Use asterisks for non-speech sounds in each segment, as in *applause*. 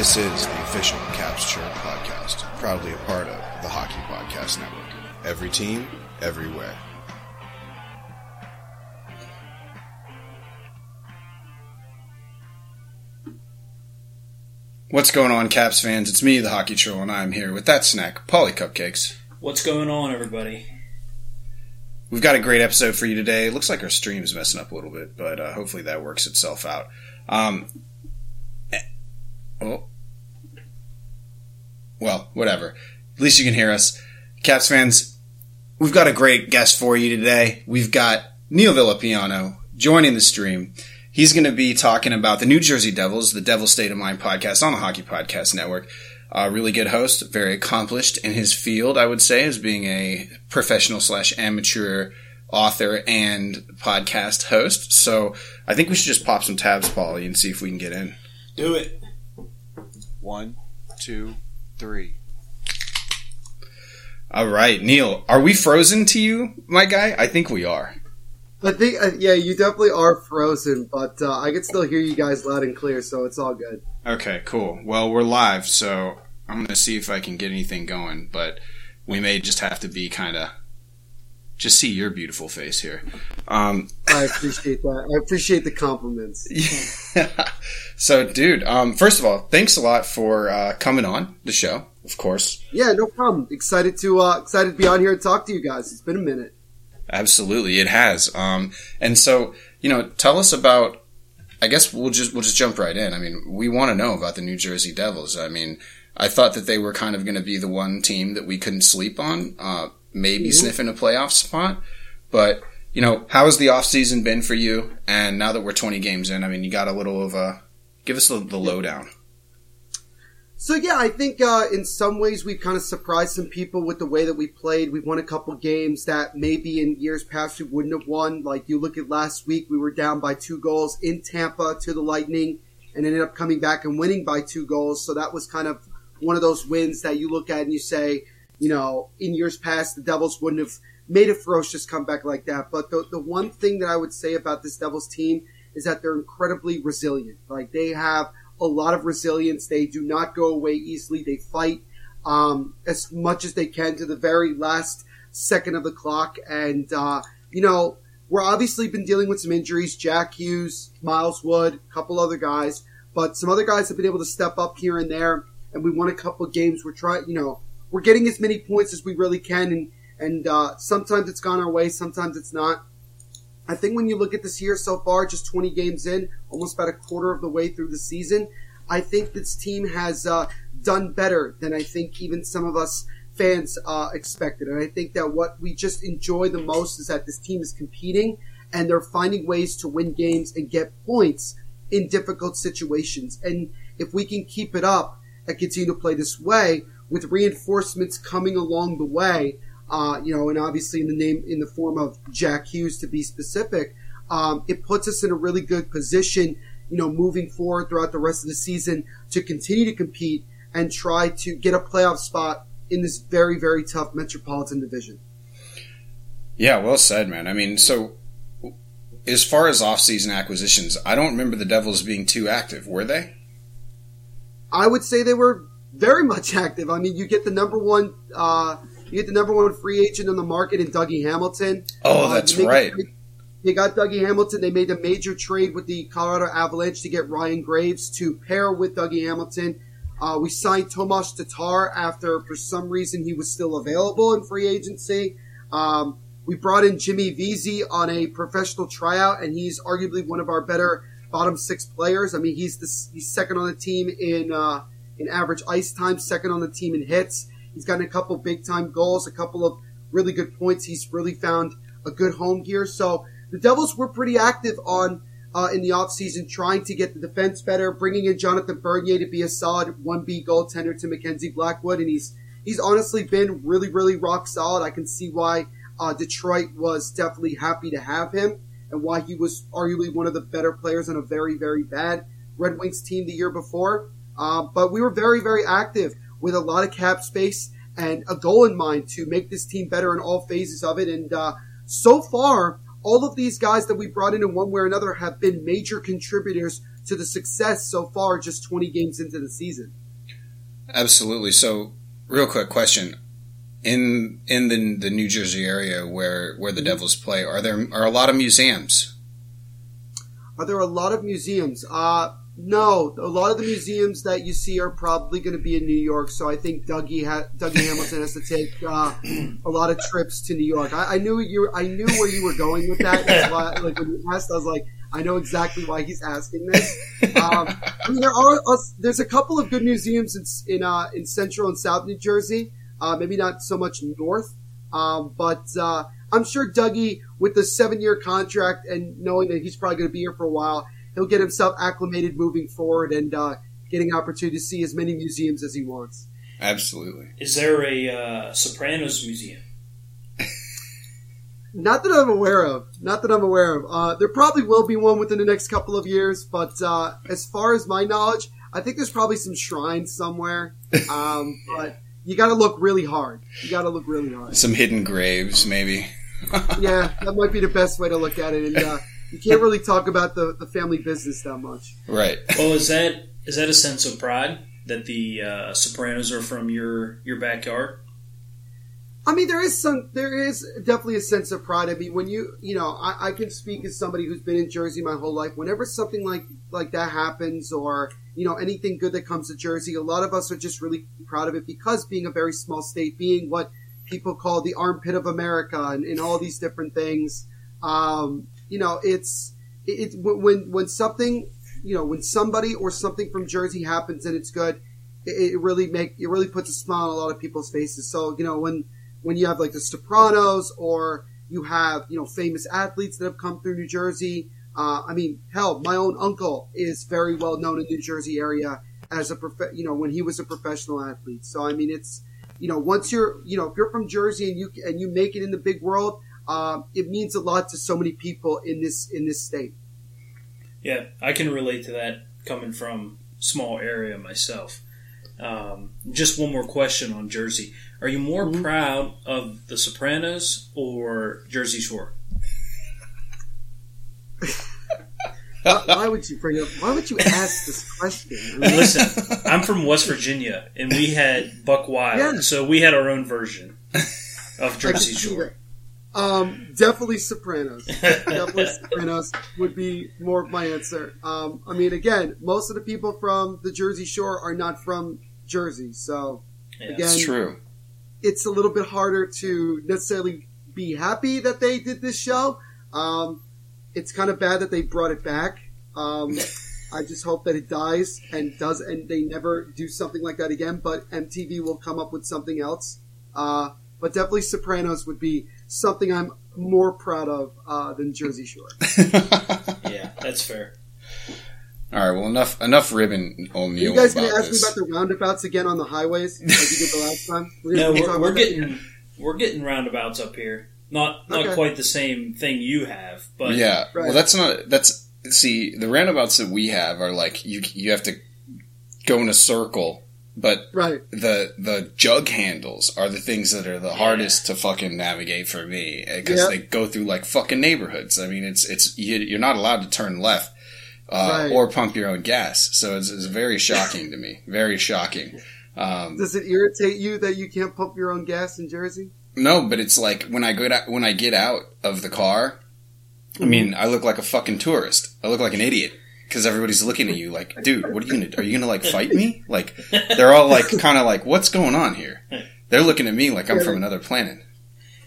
This is the official Caps Chirp podcast, proudly a part of the Hockey Podcast Network. Every team, everywhere. What's going on, Caps fans? It's me, the Hockey Troll, and I'm here with that snack, Polly Cupcakes. What's going on, everybody? We've got a great episode for you today. It looks like our stream's messing up a little bit, but uh, hopefully that works itself out. Um, eh, oh, well, whatever. At least you can hear us. Caps fans, we've got a great guest for you today. We've got Neil Villapiano joining the stream. He's going to be talking about the New Jersey Devils, the Devil State of Mind podcast on the Hockey Podcast Network. A really good host, very accomplished in his field, I would say, as being a professional slash amateur author and podcast host. So I think we should just pop some tabs, Paulie, and see if we can get in. Do it. One, two, three. All right, Neil, are we frozen to you, my guy? I think we are. I think, uh, yeah, you definitely are frozen, but uh, I can still hear you guys loud and clear, so it's all good. Okay, cool. Well, we're live, so I'm going to see if I can get anything going, but we may just have to be kind of just see your beautiful face here. Um, *laughs* I appreciate that. I appreciate the compliments. *laughs* yeah. So, dude, um, first of all, thanks a lot for uh, coming on the show. Of course. Yeah, no problem. Excited to uh, excited to be on here and talk to you guys. It's been a minute. Absolutely, it has. Um, and so, you know, tell us about. I guess we'll just we'll just jump right in. I mean, we want to know about the New Jersey Devils. I mean, I thought that they were kind of going to be the one team that we couldn't sleep on. Uh, maybe mm-hmm. sniffing a playoff spot, but you know, how has the off season been for you? And now that we're 20 games in, I mean, you got a little of a give us the, the lowdown. So yeah, I think uh, in some ways we've kind of surprised some people with the way that we played. We've won a couple games that maybe in years past we wouldn't have won. Like you look at last week, we were down by two goals in Tampa to the Lightning, and ended up coming back and winning by two goals. So that was kind of one of those wins that you look at and you say, you know, in years past the Devils wouldn't have made a ferocious comeback like that. But the the one thing that I would say about this Devils team is that they're incredibly resilient. Like they have a lot of resilience. They do not go away easily. They fight um, as much as they can to the very last second of the clock. And, uh, you know, we're obviously been dealing with some injuries. Jack Hughes, Miles Wood, a couple other guys. But some other guys have been able to step up here and there. And we won a couple games. We're trying, you know, we're getting as many points as we really can. And, and uh, sometimes it's gone our way, sometimes it's not. I think when you look at this year so far, just 20 games in, almost about a quarter of the way through the season, I think this team has uh, done better than I think even some of us fans uh, expected. And I think that what we just enjoy the most is that this team is competing and they're finding ways to win games and get points in difficult situations. And if we can keep it up and continue to play this way, with reinforcements coming along the way, uh, you know, and obviously in the name, in the form of Jack Hughes to be specific, um, it puts us in a really good position, you know, moving forward throughout the rest of the season to continue to compete and try to get a playoff spot in this very, very tough Metropolitan Division. Yeah, well said, man. I mean, so as far as off-season acquisitions, I don't remember the Devils being too active. Were they? I would say they were very much active. I mean, you get the number one uh, you get the number one free agent on the market in Dougie Hamilton. Oh, uh, that's right. They got Dougie Hamilton. They made a major trade with the Colorado Avalanche to get Ryan Graves to pair with Dougie Hamilton. Uh, we signed Tomas Tatar after, for some reason, he was still available in free agency. Um, we brought in Jimmy Vesey on a professional tryout, and he's arguably one of our better bottom six players. I mean, he's the, he's second on the team in uh, in average ice time, second on the team in hits. He's gotten a couple big time goals, a couple of really good points. He's really found a good home here. So the Devils were pretty active on uh, in the offseason trying to get the defense better, bringing in Jonathan Bernier to be a solid 1B goaltender to Mackenzie Blackwood. And he's, he's honestly been really, really rock solid. I can see why uh, Detroit was definitely happy to have him and why he was arguably one of the better players on a very, very bad Red Wings team the year before. Uh, but we were very, very active with a lot of cap space and a goal in mind to make this team better in all phases of it. And uh, so far, all of these guys that we brought in in one way or another have been major contributors to the success so far, just 20 games into the season. Absolutely. So, real quick question: in in the the New Jersey area where where the Devils play, are there are a lot of museums? Are there a lot of museums? Uh, no, a lot of the museums that you see are probably going to be in New York. So I think Dougie ha- Dougie Hamilton has to take uh, a lot of trips to New York. I, I knew you. I knew where you were going with that. Why, like when you asked, I was like, I know exactly why he's asking this. Um, I mean, there are uh, there's a couple of good museums in in, uh, in Central and South New Jersey. Uh, maybe not so much North, um, but uh, I'm sure Dougie, with the seven year contract and knowing that he's probably going to be here for a while, he'll get himself acclimated moving forward and uh, getting opportunity to see as many museums as he wants. Absolutely. Is there a uh, Sopranos museum? *laughs* Not that I'm aware of. Not that I'm aware of. Uh, there probably will be one within the next couple of years, but uh, as far as my knowledge, I think there's probably some shrines somewhere. *laughs* Um, but you got to look really hard. You got to look really hard. Some hidden graves, maybe. *laughs* yeah, that might be the best way to look at it. And uh, you can't really talk about the, the family business that much. Right. Well, is that is that a sense of pride that the uh, Sopranos are from your your backyard? I mean, there is some, there is definitely a sense of pride. I mean, when you, you know, I, I can speak as somebody who's been in Jersey my whole life. Whenever something like like that happens, or you know, anything good that comes to Jersey, a lot of us are just really proud of it because being a very small state, being what people call the armpit of America, and, and all these different things. Um, you know, it's it, it when when something, you know, when somebody or something from Jersey happens and it's good, it, it really make it really puts a smile on a lot of people's faces. So you know when when you have like the Sopranos or you have you know famous athletes that have come through New Jersey. Uh, I mean, hell, my own uncle is very well known in New Jersey area as a prof- you know when he was a professional athlete. So I mean, it's you know once you're you know if you're from Jersey and you and you make it in the big world, uh, it means a lot to so many people in this in this state. Yeah, I can relate to that coming from small area myself. Um, just one more question on Jersey. Are you more Mhm. proud of the Sopranos or Jersey Shore? Why, why would you bring up? Why would you ask this question? *laughs* Listen, I'm from West Virginia, and we had Buck Wild, Yeah. so we had our own version of Jersey Shore. That. Um, definitely Sopranos. *laughs* definitely Sopranos would be more of my answer. Um, I mean, again, most of the people from the Jersey Shore are not from Jersey, so Yeah. again, It's true. it's a little bit harder to necessarily be happy that they did this show. Um, it's kind of bad that they brought it back. Um, *laughs* I just hope that it dies and does, and they never do something like that again. But MTV will come up with something else. Uh, but definitely Sopranos would be something I'm more proud of uh, than Jersey Shore. *laughs* Yeah, that's fair. All right. Well, enough enough ribbon, Are O'Neill. you guys going to ask this. me about the roundabouts again on the highways like you did the last time? We're No, we're, we're that? getting we're getting roundabouts up here. Not not Okay. quite the same thing you have, but yeah. Right. Well, that's not. That's see the roundabouts that we have are like you. You have to go in a circle, but right. the the jug handles are the things that are the hardest to fucking navigate for me because Yep. they go through like fucking neighborhoods. I mean, it's it's you, you're not allowed to turn left. Uh, Right. Or pump your own gas, so it's, it's very shocking to me. Very shocking. Um, Does it irritate you that you can't pump your own gas in Jersey? No, but it's like when I go out, when I get out of the car. I mean, I look like a fucking tourist. I look like an idiot because everybody's looking at you like, dude, what are you gonna? Are you gonna like fight me? Like they're all like, kind of like, what's going on here? They're looking at me like I'm from another planet.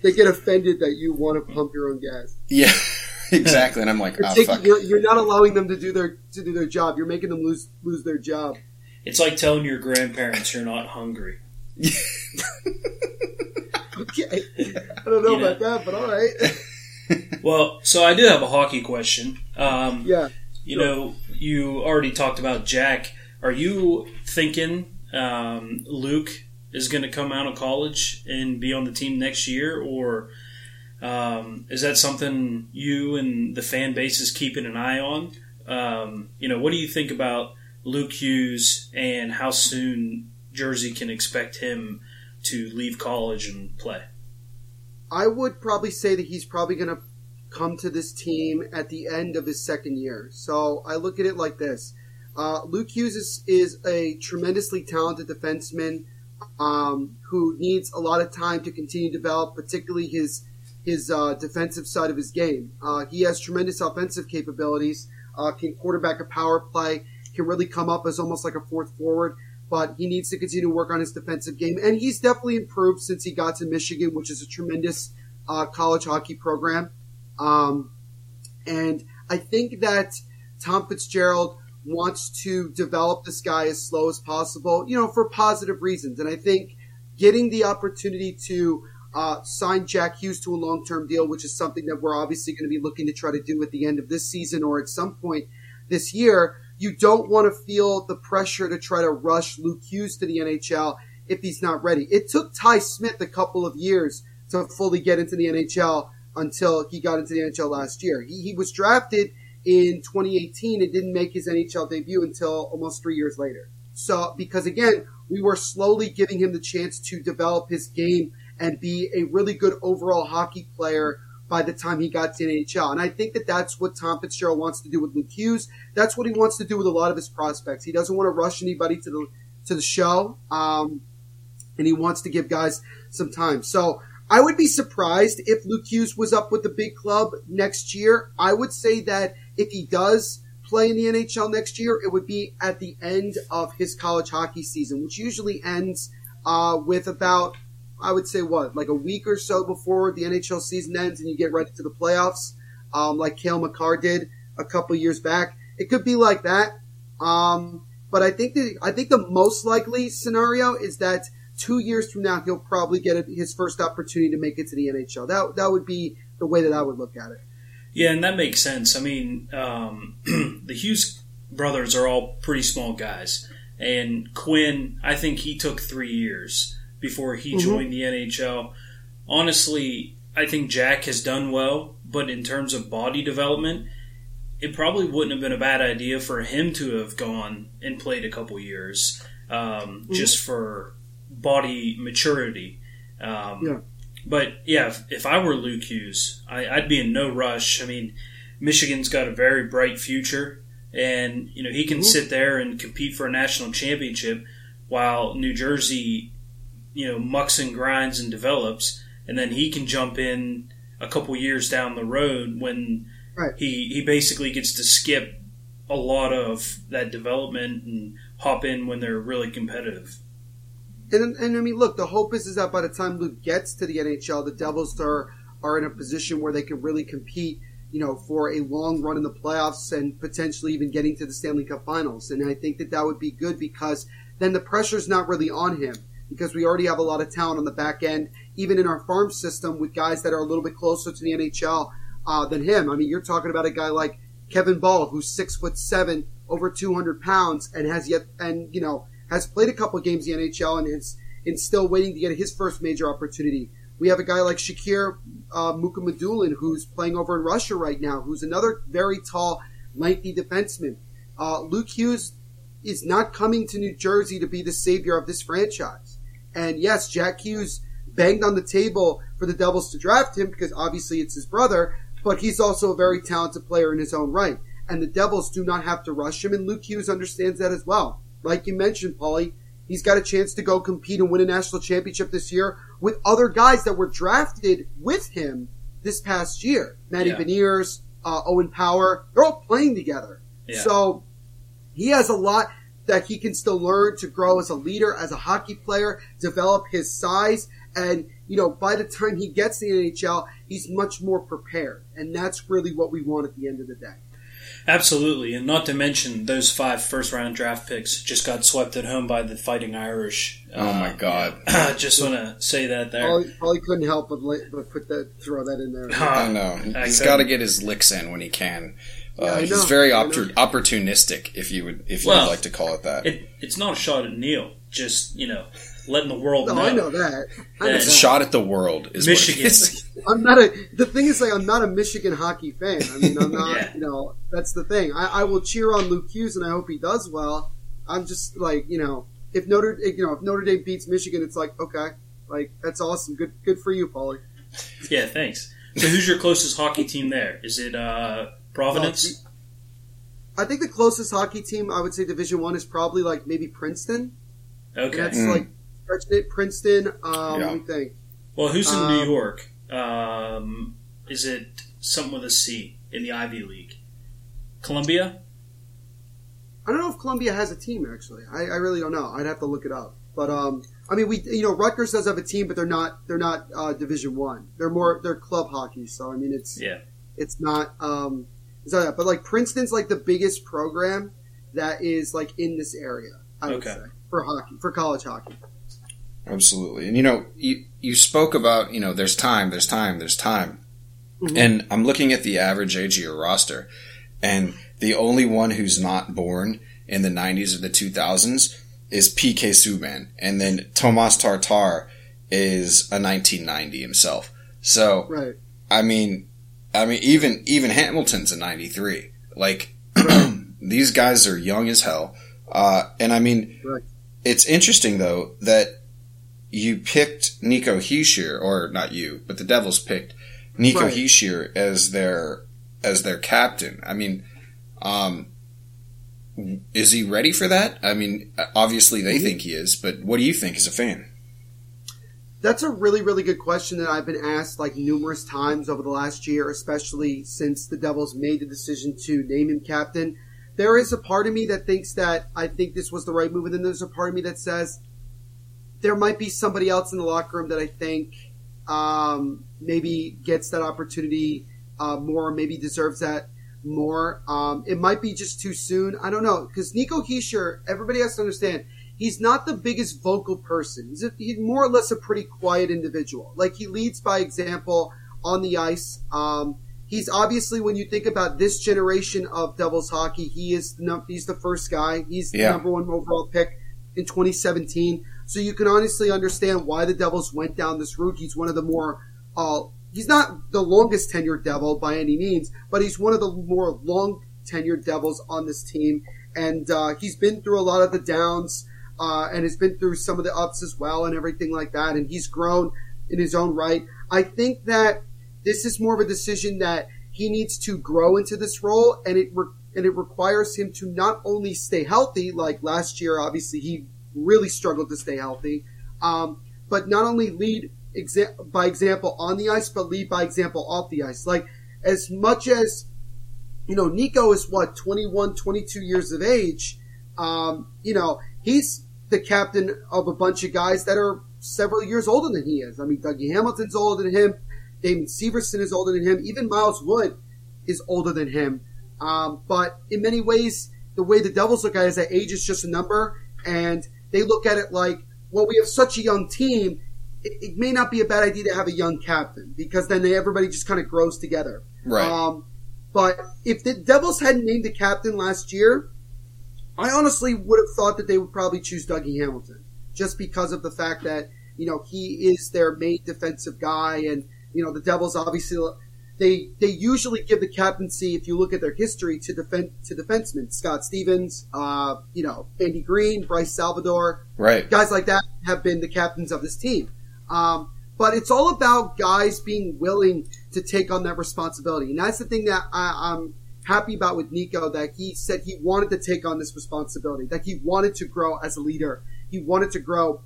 They get offended that you want to pump your own gas. Yeah, *laughs* exactly. And I'm like, You're, oh taking, fuck. you're, you're not allowing them to do their to do their job. You're making them lose lose their job. it's like telling your grandparents you're not hungry. *laughs* Okay, I don't know You know. about that, but all right. Well, so I do have a hockey question. Um, Yeah, You know, you already talked about Jack. Are you thinking um, Luke is going to come out of college and be on the team next year, or um, is that something you and the fan base is keeping an eye on? Um, you know, what do you think about Luke Hughes and how soon Jersey can expect him to leave college and play? I would probably say that he's probably going to come to this team at the end of his second year. So I look at it like this. Uh, Luke Hughes is, is a tremendously talented defenseman um, who needs a lot of time to continue to develop, particularly his his uh, defensive side of his game. Uh, he has tremendous offensive capabilities, uh, can quarterback a power play, can really come up as almost like a fourth forward, but he needs to continue to work on his defensive game. And he's definitely improved since he got to Michigan, which is a tremendous uh, college hockey program. Um, and I think that Tom Fitzgerald wants to develop this guy as slow as possible, you know, for positive reasons. And I think getting the opportunity to uh, sign Jack Hughes to a long term deal, which is something that we're obviously going to be looking to try to do at the end of this season or at some point this year. You don't want to feel the pressure to try to rush Luke Hughes to the NHL if he's not ready. It took Ty Smith a couple of years to fully get into the NHL until he got into the NHL last year. He, he was drafted in 2018 and didn't make his NHL debut until almost three years later. So, because again, we were slowly giving him the chance to develop his game and be a really good overall hockey player by the time he got to the NHL. And I think that that's what Tom Fitzgerald wants to do with Luke Hughes. That's what he wants to do with a lot of his prospects. He doesn't want to rush anybody to the to the show, um, and he wants to give guys some time. So I would be surprised if Luke Hughes was up with the big club next year. I would say that if he does play in the NHL next year, it would be at the end of his college hockey season, which usually ends uh, with about I would say what, like a week or so before the NHL season ends and you get ready to the playoffs, um, like Cale Makar did a couple years back. It could be like that. Um, but I think the I think the most likely scenario is that two years from now he'll probably get his first opportunity to make it to the NHL. That that would be the way that I would look at it. Yeah, and that makes sense. I mean, um, *clears throat* the Hughes brothers are all pretty small guys, and Quinn, I think he took three years before he mm-hmm. joined the NHL. Honestly, I think Jack has done well, but in terms of body development, it probably wouldn't have been a bad idea for him to have gone and played a couple years um, mm-hmm. just for body maturity. Um, yeah. But yeah, if, if, I were Luke Hughes, I, would be in no rush. I mean, Michigan's got a very bright future, and you know he can mm-hmm. sit there and compete for a national championship, while New Jersey you know mucks and grinds and develops, and then he can jump in a couple years down the road when right. he he basically gets to skip a lot of that development and hop in when they're really competitive. And, and I mean, look, the hope is, is that by the time Luke gets to the NHL, the Devils are are in a position where they can really compete, you know, for a long run in the playoffs and potentially even getting to the Stanley Cup Finals. And I think that that would be good because then the pressure's not really on him because we already have a lot of talent on the back end, even in our farm system with guys that are a little bit closer to the NHL uh, than him. I mean, you're talking about a guy like Kevin Bahl, who's six foot seven, over 200 pounds, and has yet and you know has played a couple games in the NHL and is and still waiting to get his first major opportunity. We have a guy like Shakir uh, Mukhamadullin, who's playing over in Russia right now, who's another very tall, lengthy defenseman. Uh, Luke Hughes is not coming to New Jersey to be the savior of this franchise. And yes, Jack Hughes banged on the table for the Devils to draft him because obviously it's his brother, but he's also a very talented player in his own right. And the Devils do not have to rush him, and Luke Hughes understands that as well. Like you mentioned, Paulie, he's got a chance to go compete and win a national championship this year with other guys that were drafted with him this past year. Matty yeah. Beniers, uh, Owen Power, they're all playing together. Yeah. So he has a lot that he can still learn to grow as a leader, as a hockey player, develop his size, and you know, by the time he gets to the NHL, he's much more prepared, and that's really what we want at the end of the day. Absolutely, and not to mention those five first round draft picks just got swept at home by the Fighting Irish. Oh uh, my God! *clears throat* I just want to say that there. Probably, probably couldn't help but, but put that throw that in there. I know he's got to get his licks in when he can. Uh, he's very opportunistic, if you would, if you well, would like to call it that. It, it's not a shot at Neil, just you know, letting the world no, know. I know that. I know it's that. a shot at the world. Is Michigan. I'm not a. The thing is, like, I'm not a Michigan hockey fan. I mean, I'm *laughs* not. yeah. You know, that's the thing. I, I will cheer on Luke Hughes, and I hope he does well. I'm just like, you know, if Notre, you know, if Notre Dame beats Michigan, it's like, okay, like that's awesome. Good, good for you, Paulie. Yeah, thanks. So who's your closest hockey team there? Is it uh, Providence? I think the closest hockey team I would say Division One is probably like maybe Princeton. And Okay. that's Mm. like stretching it. Princeton. Um, Yeah. Let me think. Well, who's in New Um, York? Um, is it something with a C in the Ivy League? Columbia? I don't know if Columbia has a team actually. I, I really don't know. I'd have to look it up. But um, I mean, we you know Rutgers does have a team, but they're not they're not uh, Division One. They're more they're club hockey. So I mean, it's Yeah. it's not um, it's not that. But like Princeton's like the biggest program that is like in this area. I would Okay. say for hockey for college hockey. Absolutely. And you know, you you spoke about, you know, there's time, there's time, there's time. Mhm. And I'm looking at the average age of your roster, and the only one who's not born in the 90s or the 2000s is PK Subban, and then Tomas Tatar is a 1990 himself. So, Right. I mean, I mean, even even Hamilton's a '93. Like *clears throat* these guys are young as hell, uh, and I mean, Right. it's interesting though that you picked Nico Hischier, or not you, but the Devils picked Nico Right. As their as their captain. I mean, um, is he ready for that? I mean, obviously they think he is, but what do you think as a fan? That's a really, really good question that I've been asked like numerous times over the last year, especially since the Devils made the decision to name him captain. There is a part of me that thinks that I think this was the right move, and then there's a part of me that says there might be somebody else in the locker room that I think um, maybe gets that opportunity uh, more, maybe deserves that more. Um, it might be just too soon. I don't know because Nico Hischier, everybody has to understand he's not the biggest vocal person. He's, a, he's more or less a pretty quiet individual. Like he leads by example on the ice. Um, he's obviously when you think about this generation of Devils hockey, he is the, he's the first guy. He's the Yeah. number one overall pick in 2017. So you can honestly understand why the Devils went down this route. He's one of the more uh, he's not the longest tenured Devil by any means, but he's one of the more long tenured Devils on this team, and uh, he's been through a lot of the downs uh, and has been through some of the ups as well and everything like that. And he's grown in his own right. I think that this is more of a decision that he needs to grow into this role, and it re- and it requires him to not only stay healthy, like last year, obviously he really struggled to stay healthy, um, but not only lead exa- by example on the ice, but lead by example off the ice. Like as much as you know, Nico is what 21, 22 years of age. Um, you know, he's the captain of a bunch of guys that are several years older than he is. I mean, Dougie Hamilton's older than him. Damon Severson is older than him. Even Miles Wood is older than him. Um, but in many ways, the way the Devils look at it is that age is just a number, and they look at it like, well, we have such a young team. It, it may not be a bad idea to have a young captain because then they, everybody just kind of grows together. Right. Um, but if the Devils hadn't named the captain last year, I honestly would have thought that they would probably choose Dougie Hamilton just because of the fact that you know he is their main defensive guy, and you know the Devils obviously they they usually give the captaincy if you look at their history to defend to defensemen Scott Stevens, uh, you know Andy Greene, Bryce Salvador, right. guys like that have been the captains of this team. Um, but it's all about guys being willing to take on that responsibility, and that's the thing that I, I'm happy about with Nico. That he said he wanted to take on this responsibility, that he wanted to grow as a leader, he wanted to grow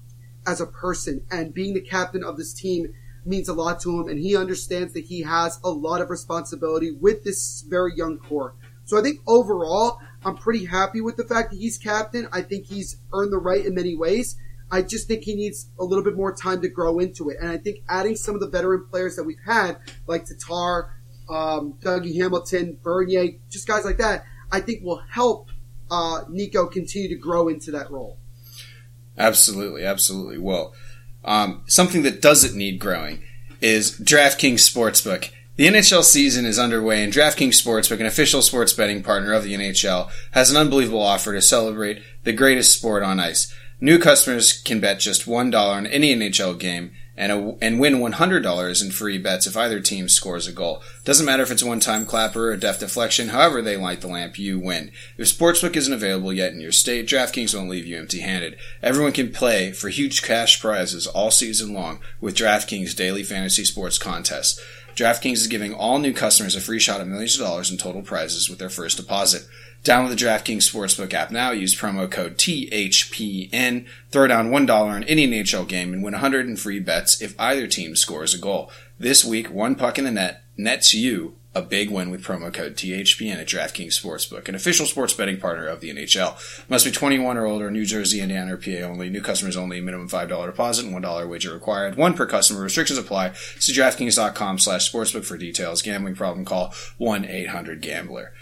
as a person, and being the captain of this team means a lot to him, and he understands that he has a lot of responsibility with this very young core. So I think overall, I'm pretty happy with the fact that he's captain. I think he's earned the right in many ways. I just think he needs a little bit more time to grow into it. And I think adding some of the veteran players that we've had, like Tatar, um, Dougie Hamilton, Bernier, just guys like that, I think will help uh, Nico continue to grow into that role. Absolutely, absolutely. Well, um, something that doesn't need growing is DraftKings Sportsbook. The NHL season is underway, and DraftKings Sportsbook, an official sports betting partner of the NHL, has an unbelievable offer to celebrate the greatest sport on ice. New customers can bet just $1 on any NHL game and, a, and win $100 in free bets if either team scores a goal. Doesn't matter if it's a one-time clapper or a deflection, however they light the lamp, you win. If Sportsbook isn't available yet in your state, DraftKings won't leave you empty-handed. Everyone can play for huge cash prizes all season long with DraftKings daily fantasy sports contests. DraftKings is giving all new customers a free shot at millions of dollars in total prizes with their first deposit. Download the DraftKings Sportsbook app now. Use promo code THPN. Throw down $1 on any NHL game and win 100 in free bets if either team scores a goal. This week, one puck in the net nets you a big win with promo code THPN at DraftKings Sportsbook, an official sports betting partner of the NHL. Must be 21 or older, New Jersey, Indiana, or PA only. New customers only. Minimum $5 deposit and $1 wager required. One per customer. Restrictions apply. See DraftKings.com slash sportsbook for details. Gambling problem call 1-800-GAMBLER.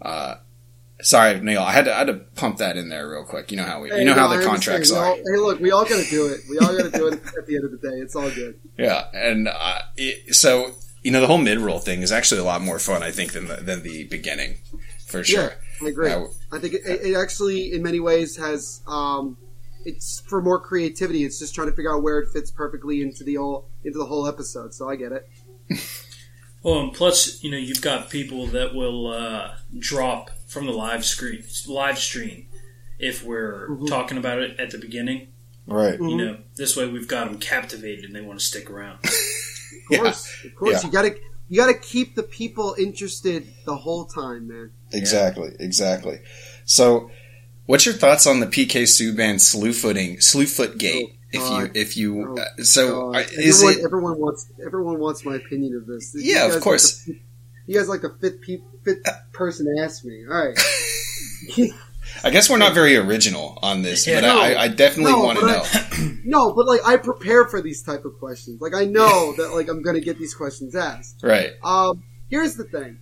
Uh, sorry, Neil. I had to I had to pump that in there real quick. You know how we, you know how the contracts are. all- hey, look, we all got to do it. We all got to do it at the end of the day. It's all good. Yeah, and uh, it, so you know the whole mid roll thing is actually a lot more fun, I think, than the, than the beginning, for sure. Yeah, I agree. Uh, I think it, it actually, in many ways, has um, it's for more creativity. It's just trying to figure out where it fits perfectly into the whole into the whole episode. So I get it. *laughs* Well, and plus, you know, you've got people that will uh, drop from the live screen, live stream, if we're Mhm. talking about it at the beginning. right. You know, this way we've got them captivated and they want to stick around. *laughs* Of course, of course, Yeah. you got to you got to keep the people interested the whole time, man. Exactly. Exactly. So, what's your thoughts on the PK Subban slew footing, slew foot gate? Oh, if you, if you, Oh, uh, so Uh, uh, is everyone, it? everyone wants everyone wants my opinion of this. You Yeah, of guys like course. the- you guys like the fifth pe- fifth person to ask me. All right. *laughs* *laughs* I guess we're not very original on this, Yeah. but I, I definitely No, want to know. I- *clears throat* No, but like I prepare for these type of questions. Like I know *laughs* that like I'm gonna get these questions asked. right. Um, here's the thing.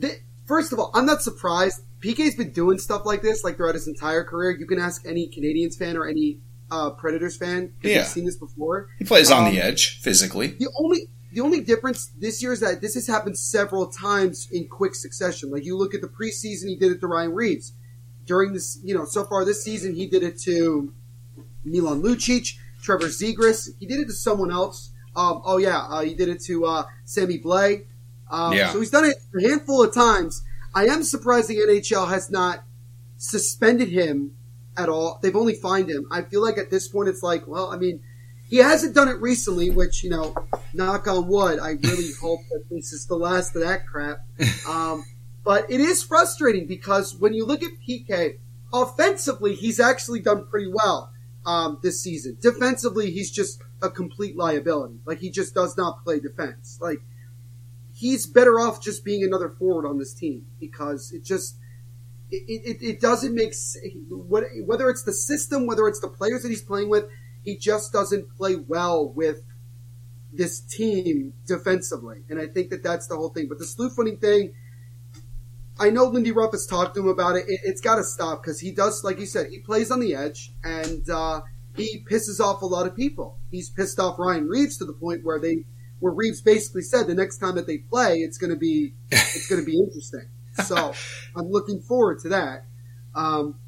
Th- First of all, I'm not surprised. PK's been doing stuff like this like throughout his entire career. You can ask any Canadiens fan or any uh, Predators fan if Yeah. you've seen this before. He plays on um, the edge physically. The only the only difference this year is that this has happened several times in quick succession. Like you look at the preseason, he did it to Ryan Reaves. During this, you know, so far this season, he did it to Milan Lucic, Trevor Zegras. He did it to someone else. Um, oh yeah, uh, he did it to uh, Sammy Blais. Um, Yeah. So he's done it a handful of times. I am surprised the NHL has not suspended him at all. They've only fined him. I feel like at this point it's like, well, I mean, he hasn't done it recently, which you know, knock on wood. I really *laughs* hope that this is the last of that crap. Um, but it is frustrating because when you look at PK, offensively, he's actually done pretty well um, this season. Defensively, he's just a complete liability. Like he just does not play defense. Like he's better off just being another forward on this team because it just it, it, it doesn't make whether it's the system, whether it's the players that he's playing with, he just doesn't play well with this team defensively, and I think that that's the whole thing. But the footing thing, I know Lindy Ruff has talked to him about it. it it's got to stop because he does, like you said, he plays on the edge and uh, he pisses off a lot of people. He's pissed off Ryan Reaves to the point where they, where Reaves basically said the next time that they play, it's going to be, it's going to be interesting. So *laughs* I'm looking forward to that. Um,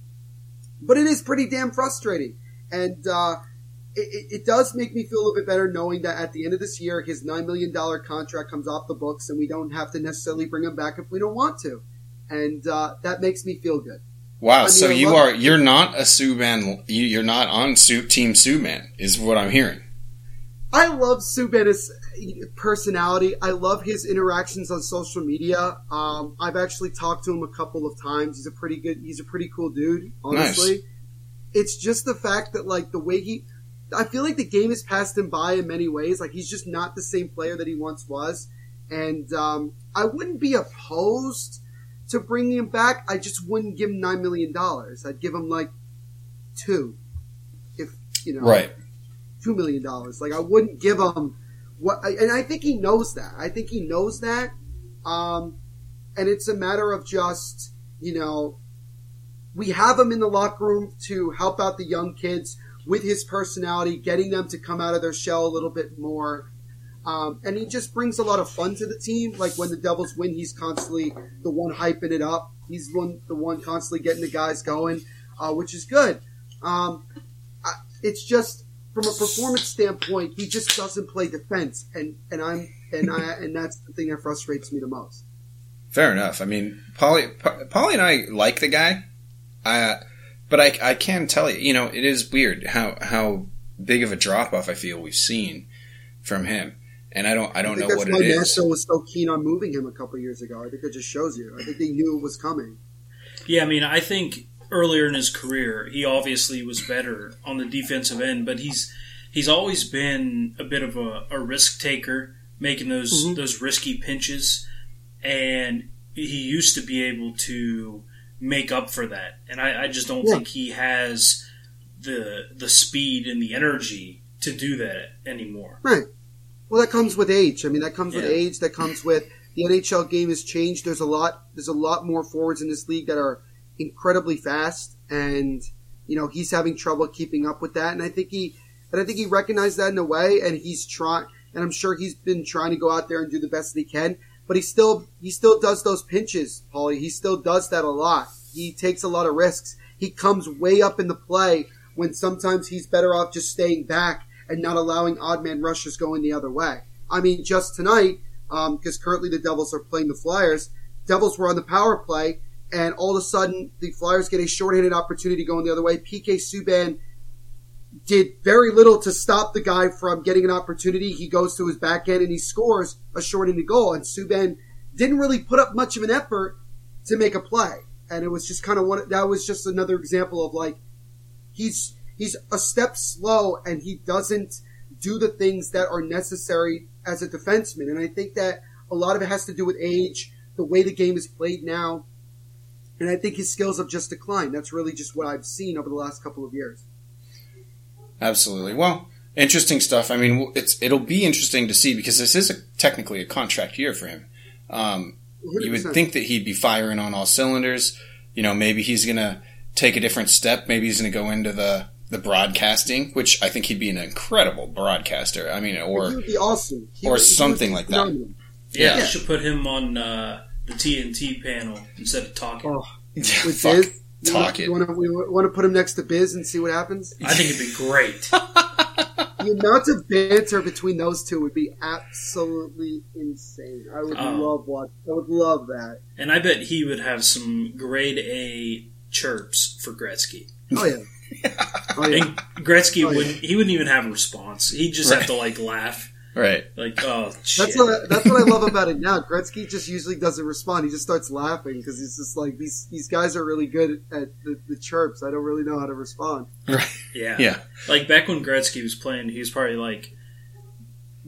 but it is pretty damn frustrating, and uh, it, it, it does make me feel a little bit better knowing that at the end of this year, his nine million dollar contract comes off the books, and we don't have to necessarily bring him back if we don't want to, and uh, that makes me feel good. Wow. I so mean, I you love- are you're not a Subban. You, you're not on Su, Team Subban, is what I'm hearing. I love Subban's personality. I love his interactions on social media. Um, I've actually talked to him a couple of times. He's a pretty good. He's a pretty cool dude. Honestly, it's just the fact that like the way he. I feel like the game has passed him by in many ways. Like he's just not the same player that he once was, and um, I wouldn't be opposed to bringing him back. I just wouldn't give him nine million dollars. I'd give him like two, if you know, Right. two million dollars. Like I wouldn't give him what, and I think he knows that. I think he knows that. Um, and it's a matter of just you know, we have him in the locker room to help out the young kids with his personality, getting them to come out of their shell a little bit more. Um, and he just brings a lot of fun to the team. Like when the Devils win, he's constantly the one hyping it up. He's one the one constantly getting the guys going, uh, which is good. Um, it's just from a performance standpoint, he just doesn't play defense, and and I'm and I and that's the thing that frustrates me the most. Fair enough. I mean, Polly, Polly and I like the guy, uh, but I, I can tell you, you know, it is weird how how big of a drop off I feel we've seen from him. And I don't I don't I think know that's what why it is. Nashville was so keen on moving him a couple years ago. I think it just shows you. I think they knew it was coming. Yeah, I mean, I think earlier in his career, he obviously was better on the defensive end, but he's he's always been a bit of a, a risk taker, making those Mhm. those risky pinches, and he used to be able to make up for that. And I, I just don't Yeah. think he has the the speed and the energy to do that anymore. Right. Well, that comes with age. I mean, that comes with age. That comes with the NHL game has changed. There's a lot. There's a lot more forwards in this league that are incredibly fast, and you know he's having trouble keeping up with that. And I think he, and I think he recognized that in a way, and he's trying. And I'm sure he's been trying to go out there and do the best that he can. But he still, he still does those pinches, Paulie. He still does that a lot. He takes a lot of risks. He comes way up in the play when sometimes he's better off just staying back and not allowing odd man rushers going the other way. I mean, just tonight, um, because currently the Devils are playing the Flyers, Devils were on the power play, and all of a sudden the Flyers get a shorthanded opportunity going the other way. PK Subban did very little to stop the guy from getting an opportunity. He goes to his backhand and he scores a shorthanded goal, and Subban didn't really put up much of an effort to make a play. And it was just kind of one. That was just another example of like he's he's a step slow and he doesn't do the things that are necessary as a defenseman. And I think that a lot of it has to do with age, the way the game is played now. And I think his skills have just declined. That's really just what I've seen over the last couple of years. Absolutely. Well, interesting stuff. I mean, it's it'll be interesting to see because this is a, technically a contract year for him. Um, you would think that he'd be firing on all cylinders. You know, maybe he's going to take a different step. Maybe he's going to go into the the broadcasting, which I think he'd be an incredible broadcaster. I mean, he or would be awesome. He or would- something be like that. Yeah, Yeah. should put him on uh, the TNT panel instead of talking. Oh, with fuck, Biz, you talk want. You want to we want to put him next to Biz and see what happens? I think it'd be great. *laughs* the amount of banter between those two would be absolutely insane. I would Oh. love what I would love that. And I bet he would have some grade A chirps for Gretzky. Oh yeah. *laughs* Oh yeah. And Gretzky Oh, yeah. wouldn't he wouldn't even have a response. He'd just Right. have to like laugh. right. Like, oh shit. That's what that's what I love about it now. Gretzky just usually doesn't respond. He just starts laughing because he's just like these these guys are really good at the, the chirps. I don't really know how to respond. Right. yeah. Yeah. Like back when Gretzky was playing, he was probably like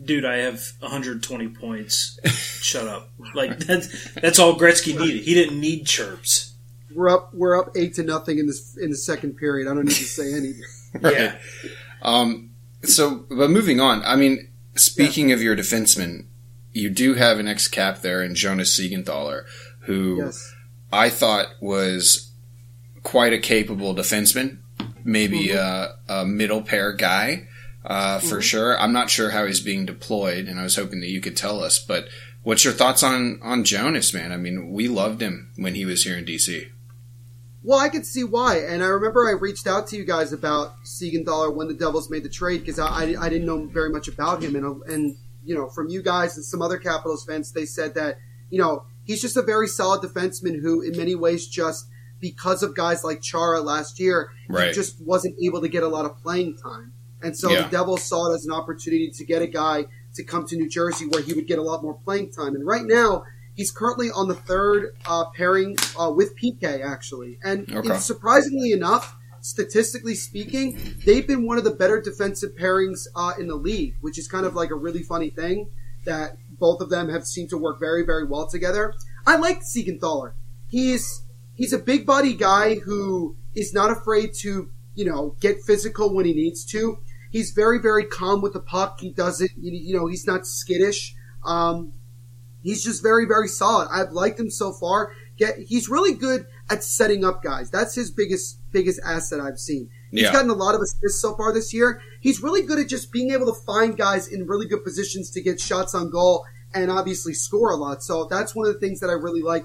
Dude, I have 120 points. Shut up! Like *laughs* that's that's all Gretzky needed. He didn't need chirps. We're up we're up eight to nothing in this in the second period. I don't need to say anything. *laughs* Right. Yeah, Um, so, but moving on, I mean, speaking of your defenseman, you do have an ex cap there in Jonas Siegenthaler, who Yes. I thought was quite a capable defenseman, maybe a, a middle pair guy uh, for sure. I'm not sure how he's being deployed, and I was hoping that you could tell us. But what's your thoughts on on Jonas, man? I mean, we loved him when he was here in DC. Well, I could see why, and I remember I reached out to you guys about Siegenthaler when the Devils made the trade because I, I, I didn't know very much about him, and and you know from you guys and some other Capitals fans, they said that you know he's just a very solid defenseman who, in many ways, just because of guys like Chara last year, Right. he just wasn't able to get a lot of playing time, and so Yeah. the Devils saw it as an opportunity to get a guy to come to New Jersey where he would get a lot more playing time, and right now. He's currently on the third uh, pairing uh, with PK, actually. And Okay. surprisingly enough, statistically speaking, they've been one of the better defensive pairings uh, in the league, which is kind of like a really funny thing that both of them have seemed to work very, very well together. I like Siegenthaler. He's he's a big body guy who is not afraid to you know get physical when he needs to. He's very, very calm with the puck. He doesn't, you you know, he's not skittish. Um, he's just very, very solid. I've liked him so far. Get, he's really good at setting up guys. That's his biggest, biggest asset I've seen. He's Yeah. gotten a lot of assists so far this year. He's really good at just being able to find guys in really good positions to get shots on goal and obviously score a lot. So that's one of the things that I really like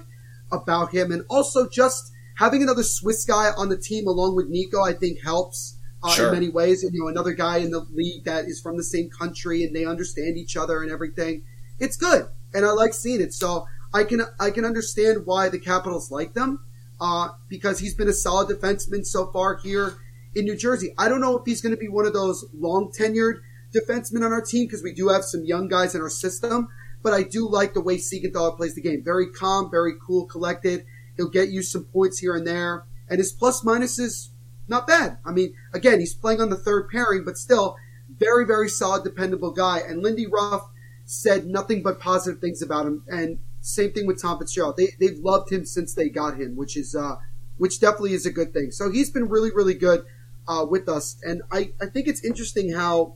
about him. And also just having another Swiss guy on the team along with Nico, I think helps uh, Sure. in many ways. And, you know, another guy in the league that is from the same country and they understand each other and everything. It's good. And I like seeing it. So I can, I can understand why the Capitals like them, uh, because he's been a solid defenseman so far here in New Jersey. I don't know if he's going to be one of those long tenured defensemen on our team because we do have some young guys in our system. But I do like the way Siegenthaler plays the game. Very calm, very cool, collected. He'll get you some points here and there. And his plus minus is not bad. I mean, again, he's playing on the third pairing, but still, very, very solid, dependable guy. And Lindy Ruff said nothing but positive things about him. And same thing with Tom Fitzgerald. They, they've loved him since they got him, which is, uh, which definitely is a good thing. So he's been really, really good, uh, with us. And I, I think it's interesting how,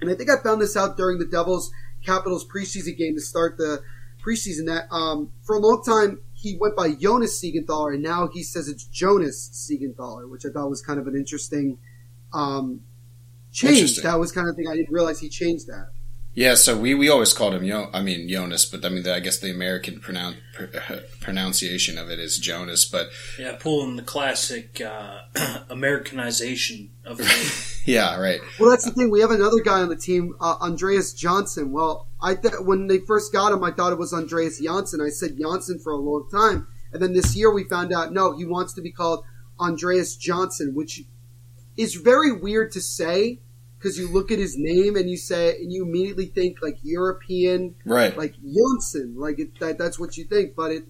and I think I found this out during the Devils Capitals preseason game to start the preseason that, um, for a long time, he went by Jonas Siegenthaler, and now he says it's Jonas Siegenthaler, which I thought was kind of an interesting um, change. That was kind of thing I didn't realize he changed that. Yeah, so we, we always called him Yo. I mean Jonas, but I mean I guess the American pronoun, pr- *laughs* pronunciation of it is Jonas. But Yeah, pulling the classic uh, *clears throat* Americanization of the name. *laughs* yeah, right. Well, that's the thing. We have another guy on the team, uh, Andreas Johnson. Well, I th- when they first got him, I thought it was Andreas Janssen. I said Janssen for a long time, and then this year we found out no, he wants to be called Andreas Johnson, which is very weird to say because you look at his name and you say and you immediately think like European, Right. like Johnson, like it, that, that's what you think. But it,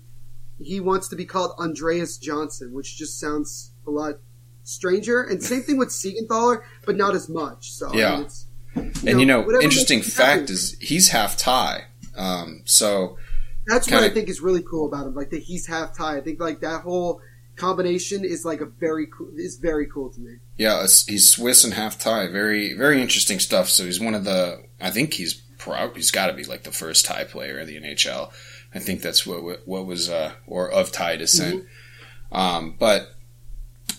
he wants to be called Andreas Johnson, which just sounds a lot stranger. And same thing with Siegenthaler, but not as much. So I Yeah. mean, it's, and you know, interesting you fact is he's half Thai. Um, so that's what I think is really cool about him. Like that he's half Thai. I think like that whole combination is like a very cool. Is very cool to me. Yeah, he's Swiss and half Thai. Very very interesting stuff. So he's one of the. I think he's proud. He's got to be like the first Thai player in the NHL. I think that's what what was uh, or of Thai descent. Um, but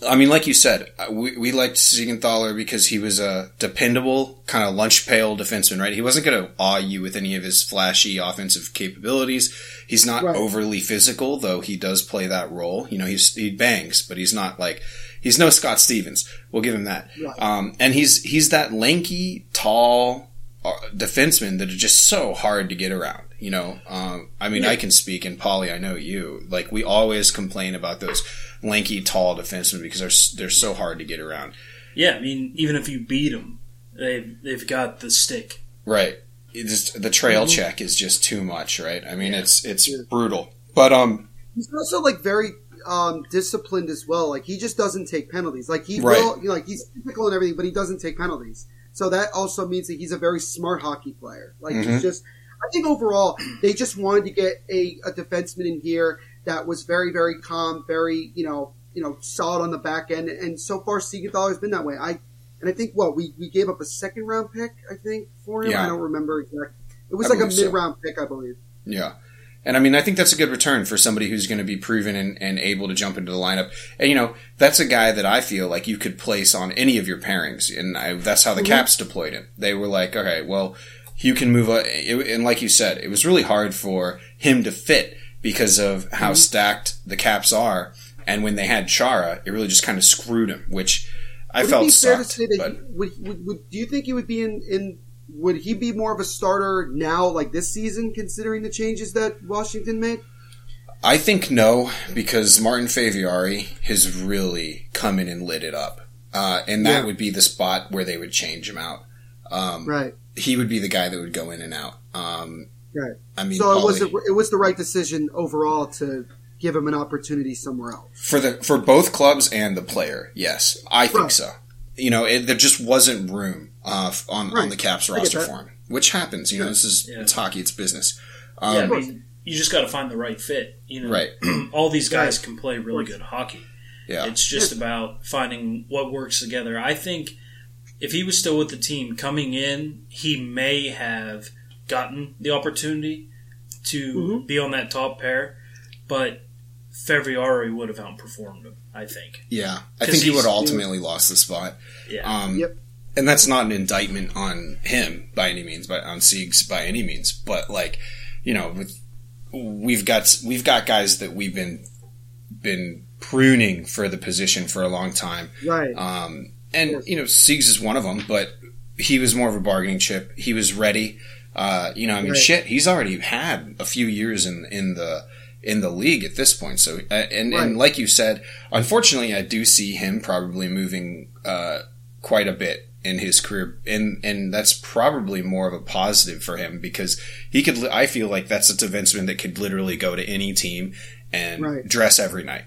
I mean, like you said, uh, we, we liked Siegenthaler because he was a dependable kind of lunch pail defenseman, right? He wasn't going to awe you with any of his flashy offensive capabilities. He's not Right. overly physical, though he does play that role. You know, he's, he bangs, but he's not like, he's no Scott Stevens. We'll give him that. Right. Um, and he's, he's that lanky, tall uh, defenseman that are just so hard to get around. You know, um, I mean, I can speak, and Polly, I know you. Like, we always complain about those lanky, tall defensemen because they're they're so hard to get around. yeah, I mean, even if you beat them, they've they've got the stick. Right. It just the trail check is just too much, right? I mean, it's it's Yeah. brutal. But um, He's also like very um, disciplined as well. Like he just doesn't take penalties. Like he Right. will, you know, like he's typical and everything, but he doesn't take penalties. So that also means that he's a very smart hockey player. Like Mhm. he's just, I think overall they just wanted to get a, a defenseman in here that was very, very calm, very, you know, you know, solid on the back end. And so far, Siegenthaler has been that way. I and I think what we, we gave up a second round pick, I think, for him. Yeah. I don't remember exactly. It was I like a mid round pick, I believe. yeah. And I mean, I think that's a good return for somebody who's going to be proven and, and able to jump into the lineup. And you know, that's a guy that I feel like you could place on any of your pairings, and I, that's how the Mhm. Caps deployed him. They were like, okay, well, you can move. It, and like you said, it was really hard for him to fit because of how Mhm. stacked the Caps are. And when they had Chara, it really just kind of screwed him, which I would felt it be fair sucked. to say that but- he, would, would, would do you think he would be in, in would he be more of a starter now like this season considering the changes that Washington made? I think no, because Martin Fehervary has really come in and lit it up. Uh, and that Yeah. would be the spot where they would change him out. Um, Right. He would be the guy that would go in and out. Um, Right. I mean, so it was it was the right decision overall to give him an opportunity somewhere else. for the for both clubs and the player. Yes, I think Right. so. You know, it, there just wasn't room uh, f- on on the Caps roster that. for him, which happens. You know, this is Yeah. it's hockey, it's business. yeah, Um, I mean, you just got to find the right fit. You know, Right. *clears throat* all these guys can play really good hockey. Yeah. It's just about finding what works together. I think if he was still with the team coming in, he may have gotten the opportunity to Mhm. be on that top pair, but Fehervary would have outperformed him. I think. Yeah, I think he would have ultimately lost the spot. Yeah. Um, Yep. And that's not an indictment on him by any means, but on Siegs by any means. But like, you know, with, we've got we've got guys that we've been been pruning for the position for a long time. Right. Um, and Yes. you know, Siegs is one of them, but he was more of a bargaining chip. He was ready. Uh, you know, I mean, Right. shit, he's already had a few years in in the in the league at this point. So, uh, and Right. and like you said, unfortunately, I do see him probably moving uh, quite a bit in his career, and and that's probably more of a positive for him because he could. I feel like that's a defenseman that could literally go to any team and Right. dress every night.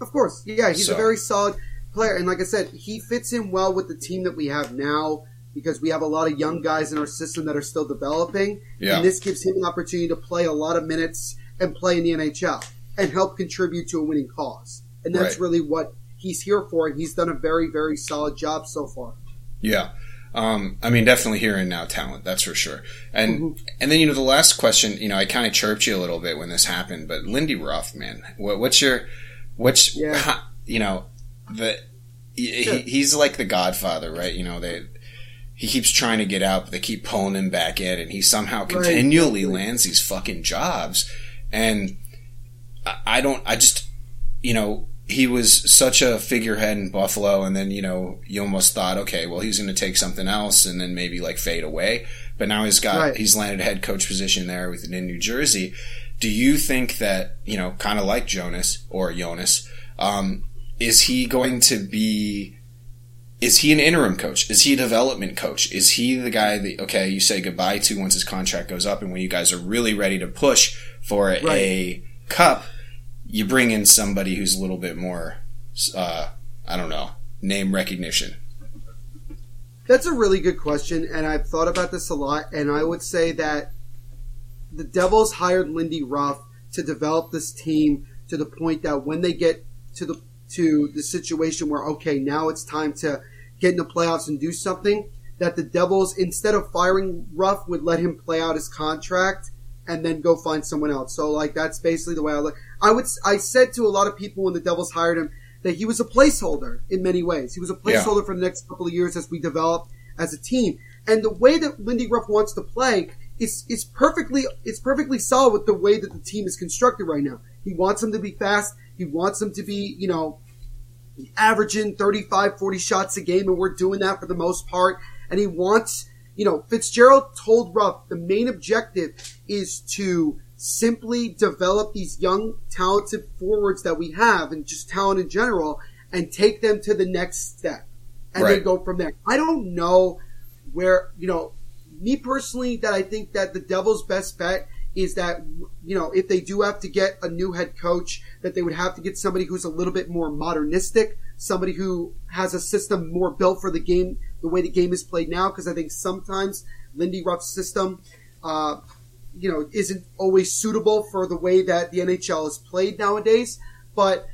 Of course, yeah, he's So- a very solid player, and like I said, he fits in well with the team that we have now because we have a lot of young guys in our system that are still developing, Yeah, and this gives him an opportunity to play a lot of minutes and play in the NHL and help contribute to a winning cause, and that's Right. really what he's here for, and he's done a very, very solid job so far. Yeah. Um, I mean, definitely here and now talent, that's for sure. And Mm-hmm. and then you know the last question, you know, I kind of chirped you a little bit when this happened, but Lindy Ruff, man, what, what's your, what's, Yeah. you know, the he, he's like the Godfather, right? You know, they he keeps trying to get out, but they keep pulling him back in, and he somehow Right. continually lands these fucking jobs. And I, I don't, I just, you know, he was such a figurehead in Buffalo, and then you know, you almost thought, okay, well, he's going to take something else, and then maybe like fade away. But now he's got, Right. he's landed a head coach position there with in New Jersey. Do you think that you know, kind of like Jonas or Jonas, um, is he going to be? Is he an interim coach? Is he a development coach? Is he the guy that okay, you say goodbye to once his contract goes up, and when you guys are really ready to push for a cup, you bring in somebody who's a little bit more, uh, I don't know, name recognition. That's a really good question, and I've thought about this a lot. And I would say that the Devils hired Lindy Ruff to develop this team to the point that when they get to the to the situation where okay, now it's time to get in the playoffs and do something, that the Devils instead of firing Ruff would let him play out his contract and then go find someone else. So like that's basically the way I look. I would I said to a lot of people when the Devils hired him that he was a placeholder in many ways. He was a Yeah. placeholder for the next couple of years as we develop as a team. And the way that Lindy Ruff wants to play is is perfectly it's perfectly solid with the way that the team is constructed right now. He wants them to be fast. He wants them to be, you know, averaging 35, 40 shots a game, and we're doing that for the most part. And he wants, you know, Fitzgerald told Ruff the main objective is to simply develop these young, talented forwards that we have and just talent in general and take them to the next step and Right. then go from there. I don't know where, you know, me personally, that I think that the Devils' best bet is that, you know, if they do have to get a new head coach, that they would have to get somebody who's a little bit more modernistic, somebody who has a system more built for the game, the way the game is played now, because I think sometimes Lindy Ruff's system, uh, you know, isn't always suitable for the way that the NHL is played nowadays. But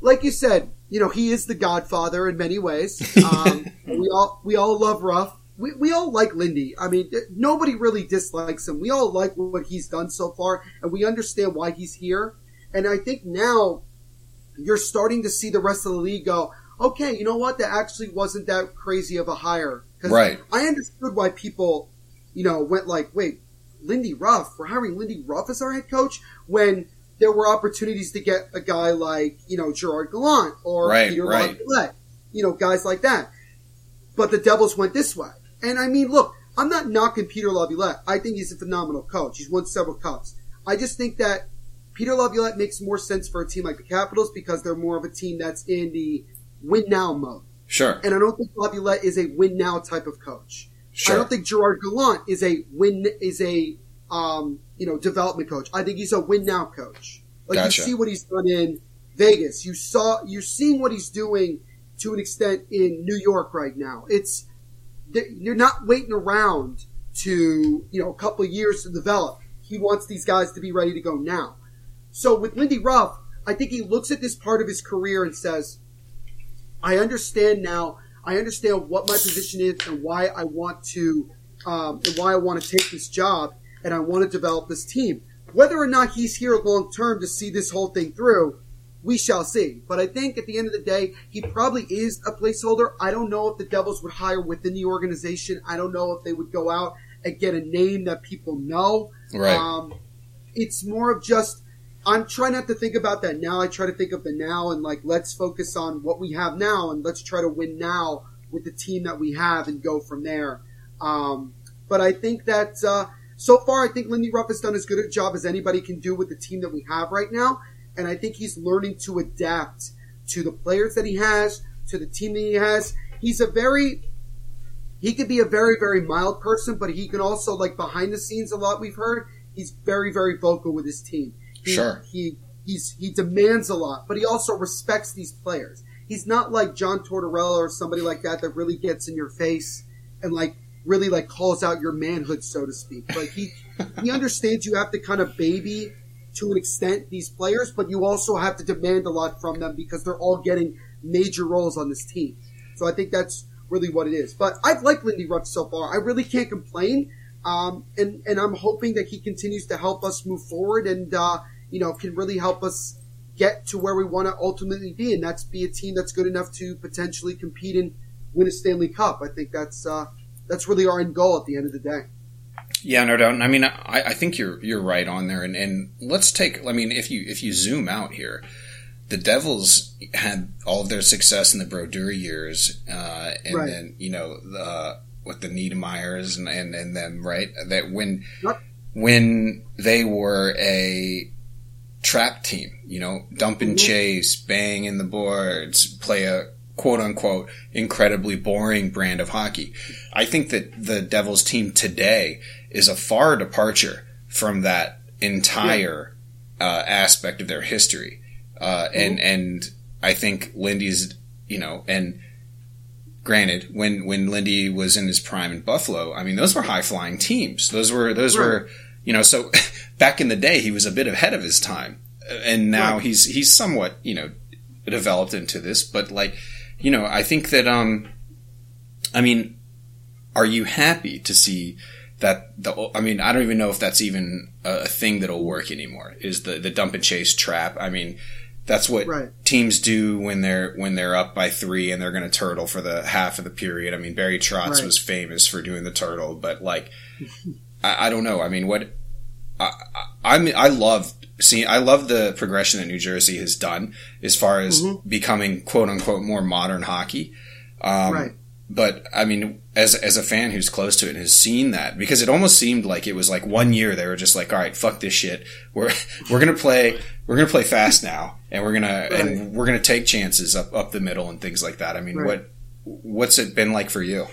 like you said, you know, he is the Godfather in many ways. *laughs* Um, we all we all love Ruff. We, we all like Lindy. I mean, nobody really dislikes him. We all like what he's done so far, and we understand why he's here. And I think now you're starting to see the rest of the league go, okay, you know what? That actually wasn't that crazy of a hire. 'Cause Right. I understood why people, you know, went like, wait, Lindy Ruff, we're hiring Lindy Ruff as our head coach when there were opportunities to get a guy like, you know, Gerard Gallant or Right, Peter right. Laviolette, you know, guys like that. But the Devils went this way. And I mean, look, I'm not knocking Peter Laviolette. I think he's a phenomenal coach. He's won several cups. I just think that Peter Laviolette makes more sense for a team like the Capitals because they're more of a team that's in the win now mode. Sure, And I don't think Laviolette is a win now type of coach. I don't think Gerard Gallant is a win is a um, you know development coach. I think he's a win now coach. Like Gotcha. you see what he's done in Vegas. You saw you're seeing what he's doing to an extent in New York right now. It's you're not waiting around to you know a couple of years to develop. He wants these guys to be ready to go now. So with Lindy Ruff, I think he looks at this part of his career and says, I understand now. I understand what my position is and why I want to, um, and why I want to take this job and I want to develop this team. Whether or not he's here long term to see this whole thing through, we shall see. But I think at the end of the day, he probably is a placeholder. I don't know if the Devils would hire within the organization. I don't know if they would go out and get a name that people know. Right. Um, it's more of just I'm trying not to think about that now. I try to think of the now and like let's focus on what we have now and let's try to win now with the team that we have and go from there. Um, but I think that uh, so far, I think Lindy Ruff has done as good a job as anybody can do with the team that we have right now, and I think he's learning to adapt to the players that he has, to the team that he has. he's a very he could be a very very mild person, but he can also like behind the scenes a lot. We've heard he's very very vocal with his team. He, Sure. he he's he demands a lot, but he also respects these players. He's not like John Tortorella or somebody like that that really gets in your face and like really like calls out your manhood, so to speak. Like he he understands you have to kind of baby to an extent these players, but you also have to demand a lot from them because they're all getting major roles on this team. So I think that's really what it is. But I've liked Lindy Ruff so far. I really can't complain. Um, and, and I'm hoping that he continues to help us move forward and, uh, you know, can really help us get to where we want to ultimately be. And that's be a team that's good enough to potentially compete and win a Stanley Cup. I think that's, uh, that's really our end goal at the end of the day. Yeah, no doubt. And I mean, I, I think you're you're right on there. And, and let's take. I mean, if you if you zoom out here, the Devils had all of their success in the Brodeur years, uh, and Right. then you know the with the Niedermayers and and and them right that when Yep. when they were a trap team, you know, dump and Mhm. chase, bang in the boards, play a quote unquote incredibly boring brand of hockey. I think that the Devils team today is a far departure from that entire uh, aspect of their history. Uh, and and I think Lindy's, you know, and granted, when when Lindy was in his prime in Buffalo, I mean, those were high flying teams. Those were those were, you know, so *laughs* back in the day, he was a bit ahead of his time, and now Right. he's he's somewhat, you know, developed into this. But like, you know, I think that, um, I mean, are you happy to see? That the I mean I don't even know if that's even a, a thing that'll work anymore. Is the the dump and chase trap? I mean, that's what Right. teams do when they're when they're up by three and they're going to turtle for the half of the period. I mean, Barry Trotz Right. was famous for doing the turtle, but like, I, I don't know. I mean, what I, I I mean, I love see, I love the progression that New Jersey has done as far as Mhm. becoming quote unquote more modern hockey. Um, right. but I mean, as as a fan who's close to it and has seen that, because it almost seemed like it was like one year they were just like, all right, fuck this shit. We're *laughs* we're gonna play we're gonna play fast now, and we're gonna Right. and we're gonna take chances up up the middle and things like that. I mean, Right. what what's it been like for you?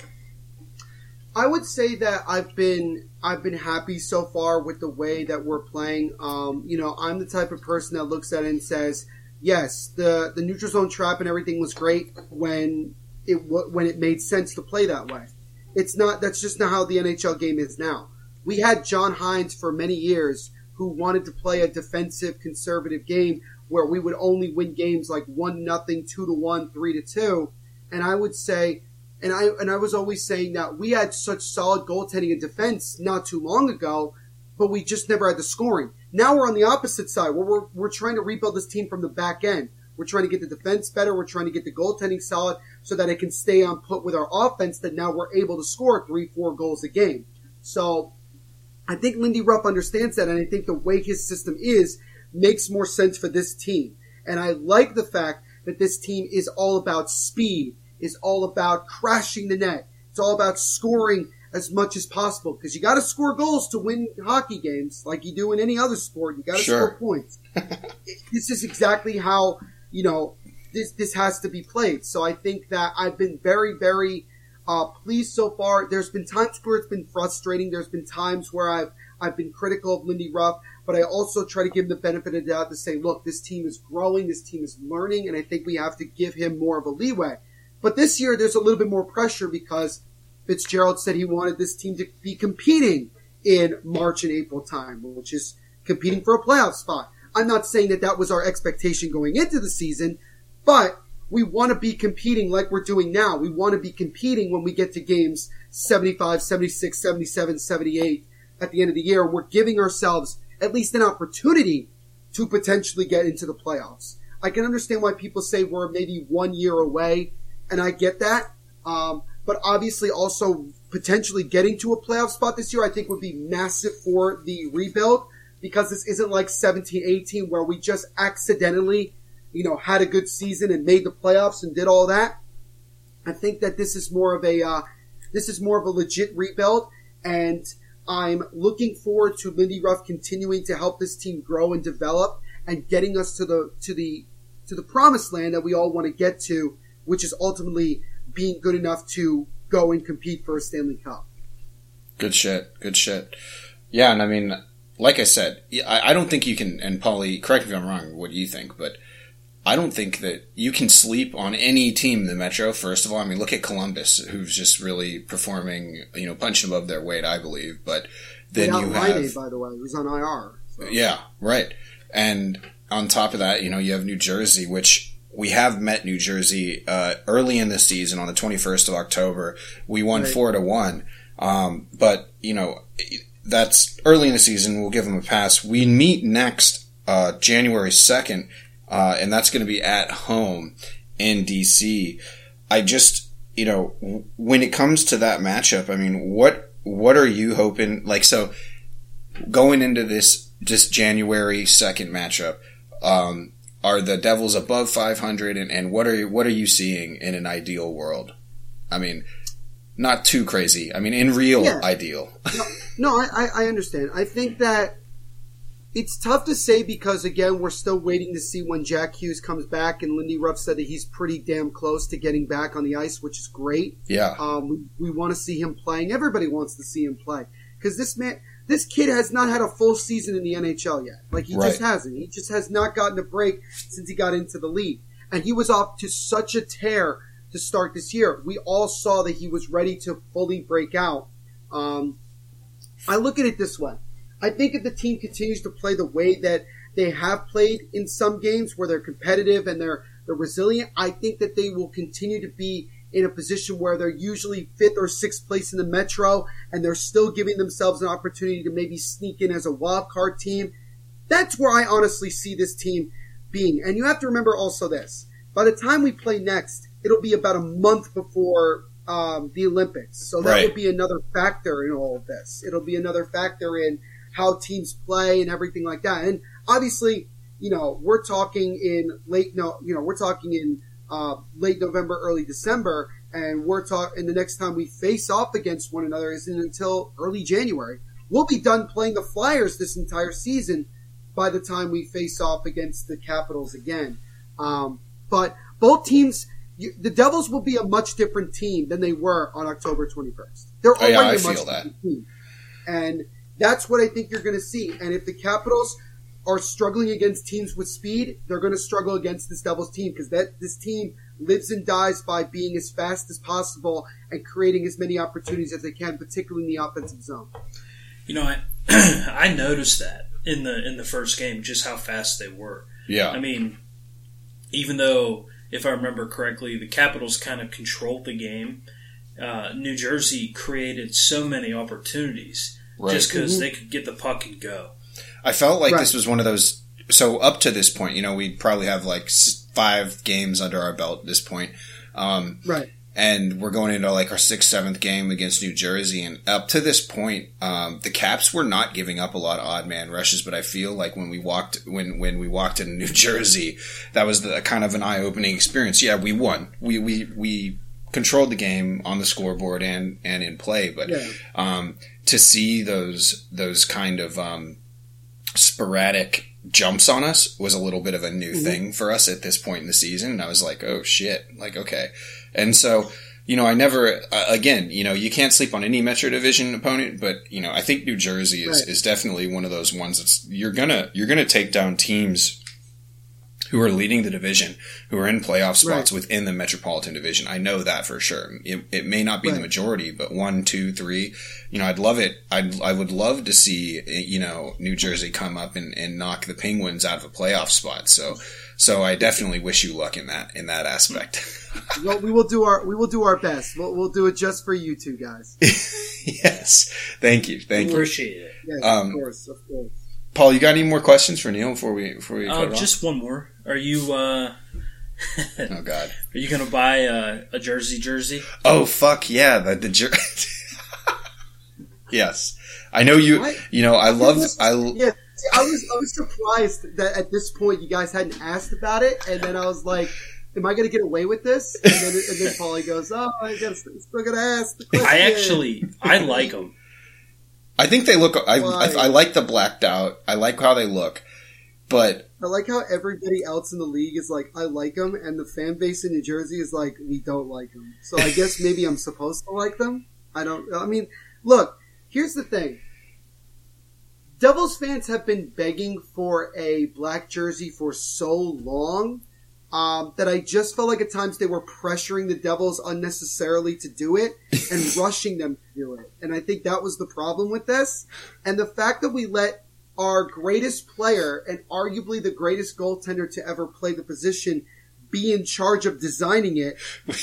I would say that I've been I've been happy so far with the way that we're playing. Um, you know, I'm the type of person that looks at it and says, "Yes, the the neutral zone trap and everything was great when it when it made sense to play that way." It's not. That's just not how the NHL game is now. We had John Hynes for many years who wanted to play a defensive, conservative game where we would only win games like one nothing, two to one, three to two, and I would say and I and I was always saying that we had such solid goaltending and defense not too long ago, but we just never had the scoring. Now we're on the opposite side where we're we're trying to rebuild this team from the back end. We're trying to get the defense better. We're trying to get the goaltending solid so that it can stay on put with our offense. That now we're able to score three, four goals a game. So I think Lindy Ruff understands that, and I think the way his system is makes more sense for this team. And I like the fact that this team is all about speed, is all about crashing the net. It's all about scoring as much as possible because you got to score goals to win hockey games, like you do in any other sport. You got to Sure. score points. *laughs* this is exactly how you know this this has to be played. So I think that I've been very very uh, pleased so far. There's been times where it's been frustrating. There's been times where I've I've been critical of Lindy Ruff, but I also try to give him the benefit of the doubt to say, look, this team is growing, this team is learning, and I think we have to give him more of a leeway. But this year, there's a little bit more pressure because Fitzgerald said he wanted this team to be competing in March and April time, which is competing for a playoff spot. I'm not saying that that was our expectation going into the season, but we want to be competing like we're doing now. We want to be competing when we get to games 75, 76, 77, 78 at the end of the year. We're giving ourselves at least an opportunity to potentially get into the playoffs. I can understand why people say we're maybe one year away, and I get that. Um, but obviously, also potentially getting to a playoff spot this year, I think would be massive for the rebuild because this isn't like 17, 18 where we just accidentally, you know, had a good season and made the playoffs and did all that. I think that this is more of a uh, this is more of a legit rebuild, and I'm looking forward to Lindy Ruff continuing to help this team grow and develop and getting us to the to the to the promised land that we all want to get to, which is ultimately being good enough to go and compete for a Stanley Cup. Good shit. Good shit. Yeah, and I mean, like I said, I, I don't think you can. And Paulie, correct me if I'm wrong. What do you think? But I don't think that you can sleep on any team in the Metro. First of all, I mean, look at Columbus, who's just really performing, you know, punching above their weight, I believe. But then Without you have, by the way, who's on IR. So. yeah, right. And on top of that, you know, you have New Jersey, which we have met New Jersey uh, early in the season on the 21st of October. We won Right. four to one. Um, but you know, that's early in the season. We'll give them a pass. We meet next uh, January 2nd, uh, and that's going to be at home in DC. I just, you know, when it comes to that matchup, I mean, what what are you hoping? Like, so going into this just January second matchup, um, are the Devils above 500, and, and what are you, what are you seeing in an ideal world? I mean, not too crazy. I mean, in real Yeah. ideal. *laughs* No, I, I, I understand. I think that it's tough to say because again, we're still waiting to see when Jack Hughes comes back, and Lindy Ruff said that he's pretty damn close to getting back on the ice, which is great. Yeah, Um, we, we want to see him playing. Everybody wants to see him play because this man, this kid has not had a full season in the NHL yet. Like he just hasn't. He just has not gotten a break since he got into the league, and he was off to such a tear to start this year. We all saw that he was ready to fully break out. Um, I look at it this way. I think if the team continues to play the way that they have played in some games where they're competitive and they're they're resilient, I think that they will continue to be in a position where they're usually fifth or sixth place in the Metro and they're still giving themselves an opportunity to maybe sneak in as a wild card team. That's where I honestly see this team being. And you have to remember also this. By the time we play next, it'll be about a month before um, the Olympics. So that Right. would be another factor in all of this. It'll be another factor in how teams play and everything like that. And obviously, you know, we're talking in late no, you know, we're talking in uh, late November, early December, and we're talking. And the next time we face off against one another isn't until early January. We'll be done playing the Flyers this entire season by the time we face off against the Capitals again. Um, but both teams, you, the Devils will be a much different team than they were on October 21st. They're Oh, yeah, already I a much feel that. different team. And that's what I think you're going to see. And if the Capitals are struggling against teams with speed, they're going to struggle against this Devils team because that this team lives and dies by being as fast as possible and creating as many opportunities as they can, particularly in the offensive zone. You know, I *clears throat* I noticed that in the in the first game just how fast they were. yeah, I mean, even though if I remember correctly, the Capitals kind of controlled the game. Uh, New Jersey created so many opportunities right. just because Mhm. they could get the puck and go. I felt like Right. this was one of those. So up to this point, you know, we probably have like five games under our belt at this point. Um, Right. And we're going into like our sixth, seventh game against New Jersey. And up to this point, um, the Caps were not giving up a lot of odd man rushes, but I feel like when we walked when when we walked into New *laughs* Jersey, that was the kind of an eye opening experience. Yeah, we won. We we we controlled the game on the scoreboard and and in play, but Yeah. um, to see those those kind of um, sporadic jumps on us was a little bit of a new Mhm. thing for us at this point in the season. And I was like, oh shit, like okay. And so, you know, I never uh, again, you know, you can't sleep on any Metro Division opponent, but you know, I think New Jersey is, Right. is definitely one of those ones that's you're gonna you're gonna take down teams who are leading the division, who are in playoff spots within the Metropolitan Division. I know that for sure. It, it may not be the majority, but one, two, three. You know, I'd love it. I'd, I would love to see, you know, New Jersey come up and, and knock the Penguins out of a playoff spot. So, so I definitely wish you luck in that, in that aspect. *laughs* Well, we will do our we will do our best. We'll, we'll do it just for you two guys. *laughs* yes. Thank you. Thank you. Appreciate it. Yes, Um, of course, of course. Paul, you got any more questions for Neil before we, before we cut Uh, it off? just one more. Are you uh, *laughs* Oh God. are you gonna buy uh, a jersey jersey? Oh fuck yeah, the the jer- *laughs* Yes. I know you What? you know, I love I Yeah, see, I was I was surprised that at this point you guys hadn't asked about it, and then I was like, "Am I going to get away with this?" And then, and then *laughs* Paulie goes, "Oh, I guess still going to ask." The question. I actually I like them. I think they look I, I I like the blacked out. I like how they look. But I like how everybody else in the league is like, I like them, and the fan base in New Jersey is like, we don't like them. So I guess maybe I'm supposed to like them. I don't. I mean, look. Here's the thing. Devils fans have been begging for a black jersey for so long um, that I just felt like at times they were pressuring the Devils unnecessarily to do it and *laughs* rushing them to do it. And I think that was the problem with this. And the fact that we let our greatest player and arguably the greatest goaltender to ever play the position be in charge of designing it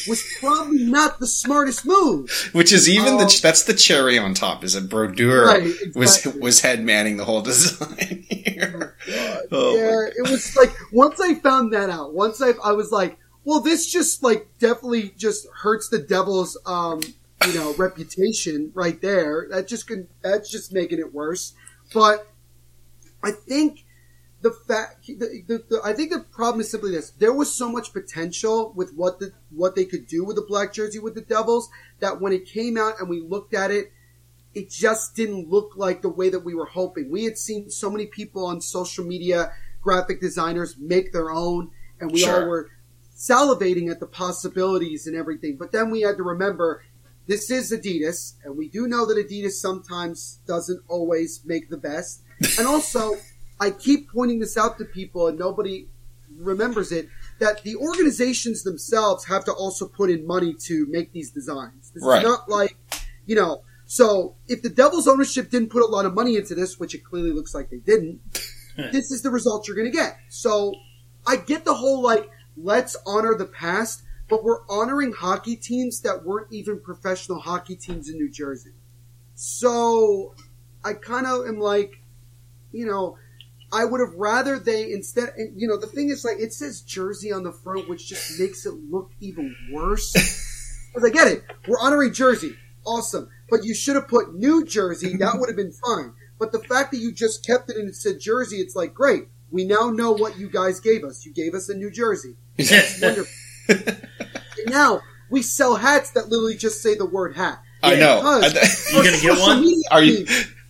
was *laughs* probably not the smartest move. which is even Um, the that's the cherry on top is that Brodeur Right, was exactly. was head manning the whole design *laughs* here. Oh, my yeah, it was like once I found that out, once I I was like, well, this just like definitely just hurts the Devils, um, you know, reputation right there. That just can that's just making it worse. But I think the fact, the, the, the, I think the problem is simply this: there was so much potential with what the what they could do with the black jersey with the Devils that when it came out and we looked at it, it just didn't look like the way that we were hoping. We had seen so many people on social media, graphic designers make their own, and we Sure. all were salivating at the possibilities and everything. But then we had to remember this is Adidas, and we do know that Adidas sometimes doesn't always make the best. And also, I keep pointing this out to people, and nobody remembers it. That the organizations themselves have to also put in money to make these designs. This Right. is not like, you know, so if the Devils ownership didn't put a lot of money into this, which it clearly looks like they didn't, *laughs* this is the result you're going to get. So I get the whole like, let's honor the past, but we're honoring hockey teams that weren't even professional hockey teams in New Jersey. So I kind of am like, you know, I would have rather they instead, and, you know, the thing is like, it says Jersey on the front, which just makes it look even worse. *laughs* Because I get it. We're honoring Jersey. Awesome. But you should have put New Jersey. That would have been fine. But the fact that you just kept it and it said Jersey, it's like, great. We now know what you guys gave us. You gave us a New Jersey. Wonderful. And now we sell hats that literally just say the word hat. I know. Because *laughs* You gonna get one? Are you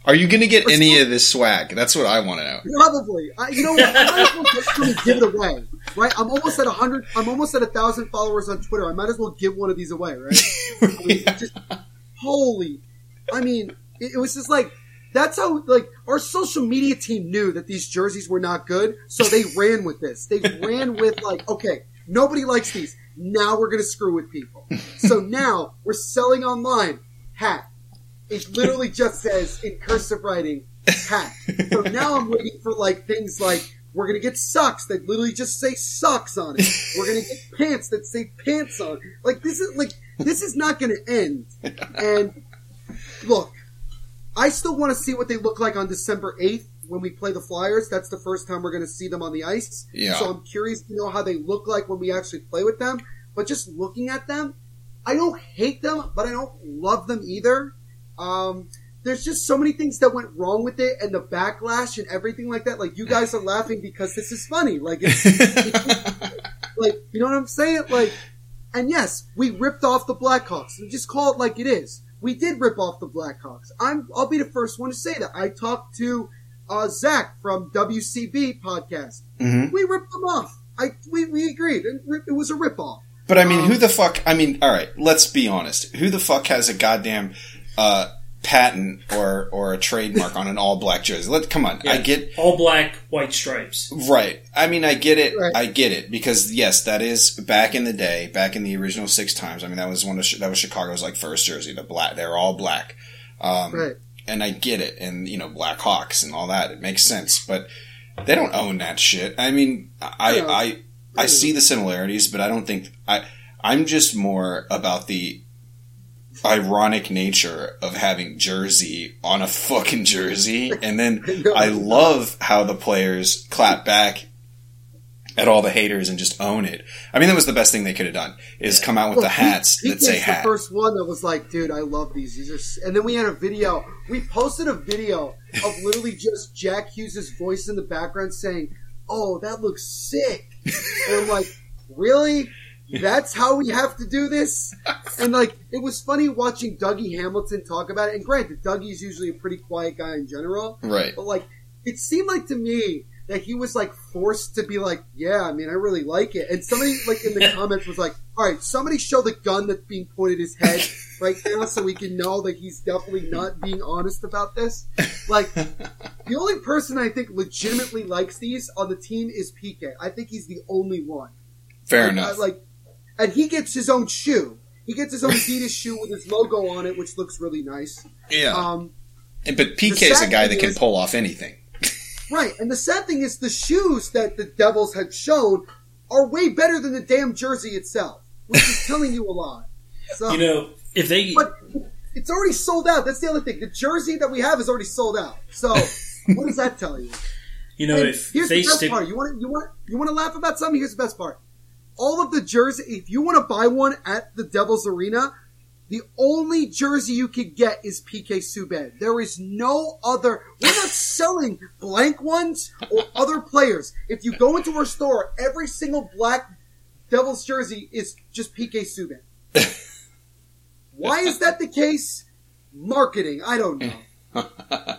are you going to get any some- of this swag? That's what I want to know. Probably. I, you know what? I might as well just give it away. Right? I'm almost at a hundred. I'm almost at a thousand followers on Twitter. I might as well give one of these away. Right? *laughs* I mean, just holy. I mean, it, it was just like that's how like our social media team knew that these jerseys were not good, so they *laughs* ran with this. They ran with like, okay, nobody likes these. Now we're gonna screw with people. So now we're selling online hat. It literally just says in cursive writing hat. So now I'm waiting for like things like we're gonna get socks that literally just say socks on it. We're gonna get pants that say pants on. it. Like this is like this is not gonna end. And look, I still want to see what they look like on December eighth when we play the Flyers. That's the first time we're gonna see them on the ice. Yeah. So I'm curious to know how they look like when we actually play with them. But just looking at them, I don't hate them, but I don't love them either. Um, there's just so many things that went wrong with it, and the backlash and everything like that. Like you guys are laughing because this is funny. Like it's, *laughs* like you know what I'm saying? Like, and yes, we ripped off the Blackhawks. We just call it like it is. We did rip off the Blackhawks. I'm. I'll be the first one to say that. I talked to uh, Zach from WCB podcast. Mhm. We ripped them off. I we, we agreed. It, it was a rip off. But I mean, Um, who the fuck? I mean, all right, let's be honest. Who the fuck has a goddamn uh, patent or or a trademark on an all black jersey? Let come on. I get all black, white stripes. right. I mean, I get it. Right. I get it because yes, that is back in the day, back in the original six times. I mean, that was one of that was Chicago's like first jersey. The black, they're all black. Um, Right. and I get it, and you know, Blackhawks and all that. It makes sense, but they don't own that shit. I mean, I know. I I see the similarities, but I don't think I. I'm just more about the ironic nature of having Jersey on a fucking jersey, *laughs* and then I love how the players clap back at all the haters and just own it. I mean, that was the best thing they could have done is come out with the hats Pete- that say hat. The first one that was like, dude, I love these. These are, and then we had a video. We posted a video of *laughs* literally just Jack Hughes' voice in the background saying, "Oh, that looks sick," and I'm like, really? *laughs* That's how we have to do this? And like, it was funny watching Dougie Hamilton talk about it. And granted, Dougie's usually a pretty quiet guy in general, right. but like, it seemed like to me that he was like forced to be like, yeah, I mean, I really like it. And somebody like in the *laughs* comments was like, all right, somebody show the gun that's being pointed at his head right now so we can know that he's definitely not being honest about this. Like, the only person I think legitimately likes these on the team is PK. I think he's the only one. Fair Like, enough. I- like, and he gets his own shoe. He gets his own Adidas shoe with his logo on it, which looks really nice. yeah. Um, And- but PK is a guy that can is- pull off anything. right. And the sad thing is, the shoes that the Devils had shown are way better than the damn jersey itself, which is telling you a lot. So, You know, if they but it's already sold out. That's the other thing. The jersey that we have is already sold out. So, what does that tell you? you know And if here's they the best stick part. You want you want you want to laugh about something? Here's the best part. All of the jersey. If you want to buy one at the Devils Arena, the only jersey you could get is PK Subban. There is no other. We're not *laughs* selling blank ones or other players. If you go into our store, every single black Devils jersey is just PK Subban. *laughs* Why is that the case? Marketing. I don't know. *laughs*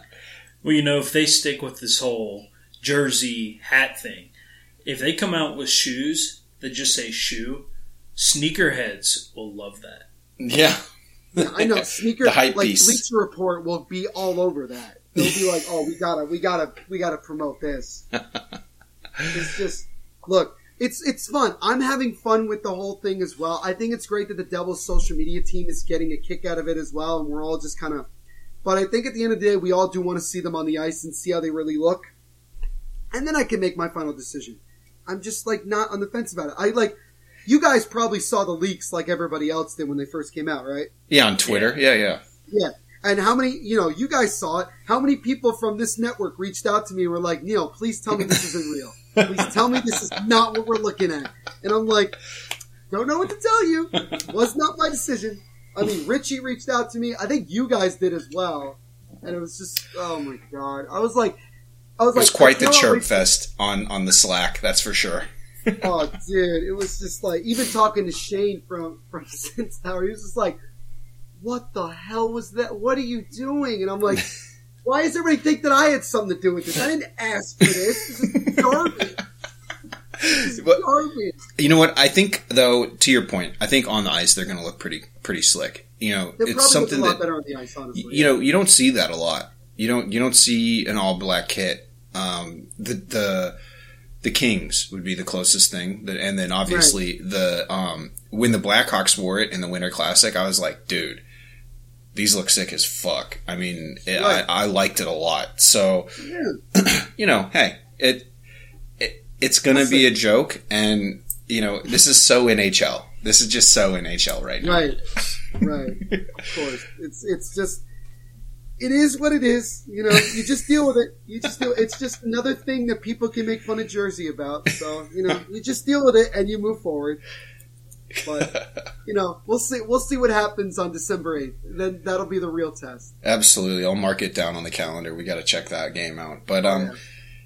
Well, you know, if they stick with this whole jersey hat thing, if they come out with shoes that just say shoe, sneakerheads will love that. Yeah. Yeah, I know. *laughs* Sneaker The hype like beast. Bleacher Report will be all over that. They'll be like, "Oh, we gotta, we gotta, we gotta promote this." *laughs* it's just look, it's it's fun. I'm having fun with the whole thing as well. I think it's great that the Devils social media team is getting a kick out of it as well, and we're all just kind of. But I think at the end of the day, we all do want to see them on the ice and see how they really look, and then I can make my final decision. I'm just like not on the fence about it. I like. You guys probably saw the leaks like everybody else did when they first came out, right? Yeah, on Twitter. Yeah, yeah. Yeah. And how many, you know, you guys saw it. How many people from this network reached out to me and were like, Neil, please tell me this isn't real. Please tell me this is not what we're looking at. And I'm like, don't know what to tell you. Was not my decision. I mean, Richie reached out to me. I think you guys did as well. And it was just, oh my God. I was like, I was It was like, quite the chirp fest on, on the Slack, that's for sure. Oh, dude, it was just like even talking to Shane from from *laughs* Sense Tower, he was just like, "What the hell was that? What are you doing?" And I'm like, *laughs* "Why does everybody think that I had something to do with this? I didn't ask for this. This is *laughs* garbage. This is But- garbage." You know what? I think, though, to your point, I think on the ice they're going to look pretty pretty slick. You know, They're it's something a lot that better on the ice, honestly. you know you don't see that a lot. You don't you don't see an all black kit. Um, the the the Kings would be the closest thing, that, and then obviously the um, when the Blackhawks wore it in the Winter Classic, I was like, dude, these look sick as fuck. I mean, it, Right. I, I liked it a lot. So Yeah. *clears throat* you know, hey, it, it it's gonna be a joke, and you know, this is so NHL. This is just so NHL right now. Right, right. Of course, it's it's just it is what it is. You know, you just deal with it. You just deal. It's just another thing that people can make fun of Jersey about. So you know, you just deal with it and you move forward. But you know, we'll see. We'll see what happens on December eighth. Then that'll be the real test. Absolutely, I'll mark it down on the calendar. We got to check that game out. But um, Yeah.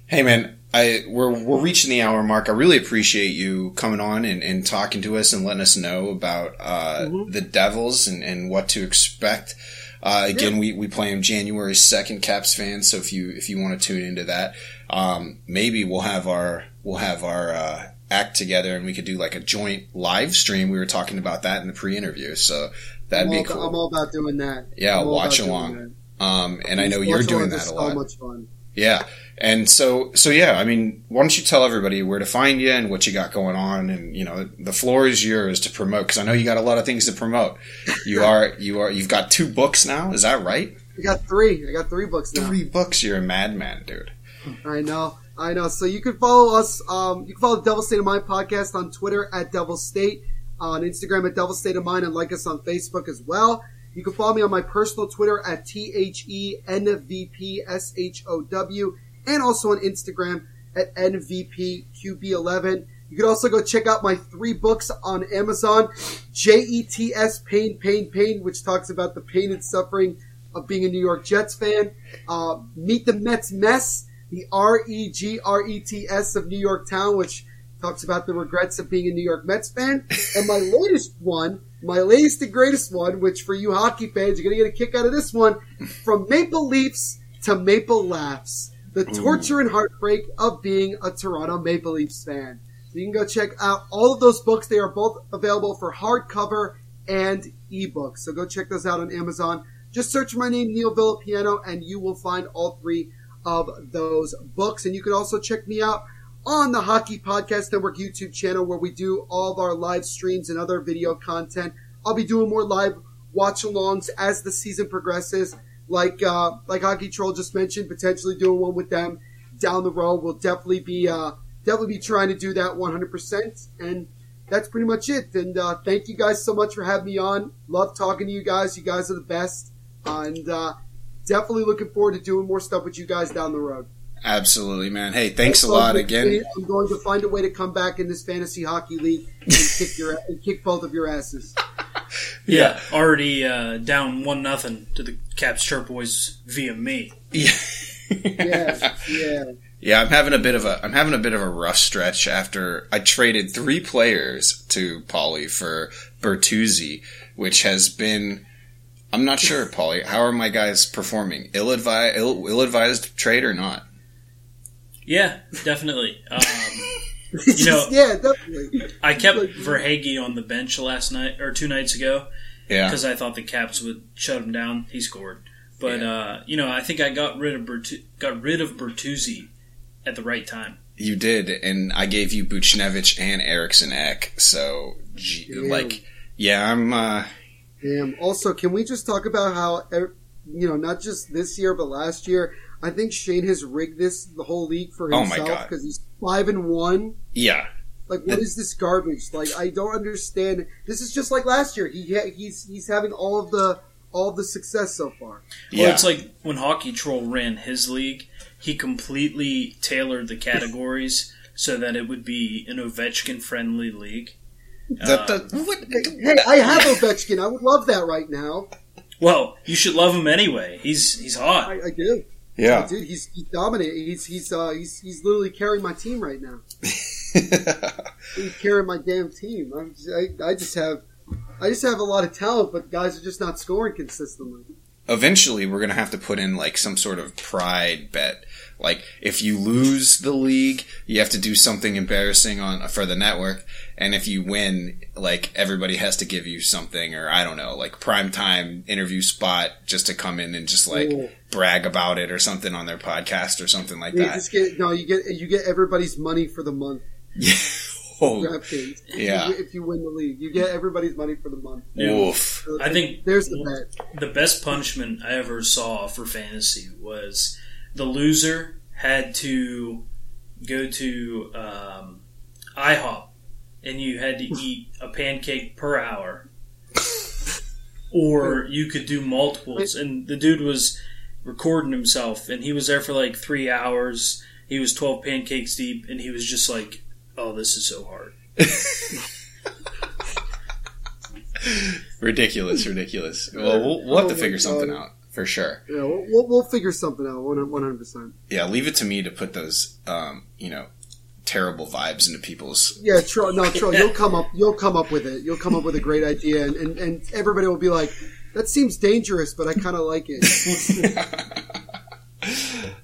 hey man, I we're we're reaching the hour mark. I really appreciate you coming on and, and talking to us and letting us know about uh, Mhm. the Devils and, and what to expect. Uh, again, we, we play them January second, Caps fans. So if you if you want to tune into that, um, maybe we'll have our we'll have our uh, act together and we could do like a joint live stream. We were talking about that in the pre-interview, so that'd I'm be cool. I'm all about doing that. Yeah, watch along. um, and I know you're doing that a lot. So much fun. Yeah. And so, so yeah, I mean, why don't you tell everybody where to find you and what you got going on? And, you know, the floor is yours to promote because I know you got a lot of things to promote. You are, you are, you've got two books now. Is that right? I got three. I got three books now. Three books. You're a madman, dude. I know, I know. So you can follow us. Um, you can follow Devil State of Mind podcast on Twitter at Devil State, on Instagram at Devil State of Mind, and like us on Facebook as well. You can follow me on my personal Twitter at T H E N V P S H O W, and also on Instagram at NVPQB11. You can also go check out my three books on Amazon. J-E-T-S, Pain, Pain, Pain, which talks about the pain and suffering of being a New York Jets fan. Uh, Meet the Mets Mess, the R-E-G-R-E-T-S of New York Town, which talks about the regrets of being a New York Mets fan. And my latest one, my latest and greatest one, which for you hockey fans, you're going to get a kick out of this one, From Maple Leafs to Maple Laughs. the torture and heartbreak of being a Toronto Maple Leafs fan. So you can go check out all of those books. They are both available for hardcover and ebook. So go check those out on Amazon. Just search my name, Neil Villapiano, and you will find all three of those books. And you can also check me out on the Hockey Podcast Network YouTube channel where we do all of our live streams and other video content. I'll be doing more live watch alongs as the season progresses. Like uh, like Hockey Troll just mentioned, potentially doing one with them down the road. We'll definitely be uh, definitely be trying to do that 100%. And that's pretty much it. And uh, thank you guys so much for having me on. Love talking to you guys. You guys are the best. and uh, definitely looking forward to doing more stuff with you guys down the road. Absolutely, man. Hey, thanks a lot again. I'm going to find a way to come back in this fantasy hockey league and kick your *laughs* and kick both of your asses. *laughs* Yeah, already uh, down one nothing to the Caps Chirp Boys via me. *laughs* Yeah. Yeah, yeah. Yeah, I'm having a bit of a I'm having a bit of a rough stretch after I traded three players to Paulie for Bertuzzi, which has been I'm not sure, Paulie. How are my guys performing? Ill advised ill-advised trade or not? Yeah, definitely. Um, *laughs* you know, yeah, definitely. I kept Verhaeghe on the bench last night or two nights ago Yeah. because I thought the Caps would shut him down. He scored, but uh, you know, I think I got rid of Bertu- got rid of Bertuzzi at the right time. You did, and I gave you Buchnevich and Eriksson Ek. So, gee, Damn. like, yeah, I'm. uh Damn. Also, can we just talk about how er, you know not just this year but last year? I think Shane has rigged this the whole league for Oh himself God. because he's five and one. Yeah, Like, what is this garbage? Like, I don't understand. This is just like last year. He he's he's having all of the all of the success so far. yeah. Well, it's like when Hockey Troll ran his league, he completely tailored the categories so that it would be an Ovechkin friendly league. The- the- uh, what- Hey, I have Ovechkin. I would love that right now. Well, you should love him anyway. He's he's hot. I, I do. Yeah. Dude, he's he's dominating. He's he's uh he's he's literally carrying my team right now. *laughs* He's carrying my damn team. I'm just, I I just have I just have a lot of talent, but guys are just not scoring consistently. eventually we're gonna have to put in like some sort of pride bet. Like if you lose the league, you have to do something embarrassing on for the network, and if you win, like everybody has to give you something, or I don't know, like prime time interview spot just to come in and just like Ooh. brag about it or something on their podcast or something like You that. just get no, you get you get everybody's money for the month. Yeah. Oh, DraftKings. *laughs* If Yeah. you, if you win the league, you get everybody's money for the month. oof. So I think there's the bet. the best punishment I ever saw for fantasy was the loser had to go to um, IHOP and you had to eat a pancake per hour, or you could do multiples. And the dude was recording himself, and he was there for like three hours. He was twelve pancakes deep, and he was just like, "Oh, this is so hard." *laughs* Ridiculous, ridiculous. Well, we'll, we'll have Oh to my figure something out for sure. Yeah, we'll, we'll, we'll figure something out. One hundred percent. Yeah, leave it to me to put those, um, you know, terrible vibes into people's. Yeah, Troy. No, Troy. You'll come up. You'll come up with it. You'll come up with a great idea, and and, and everybody will be like, "That seems dangerous, but I kind of like it." *laughs*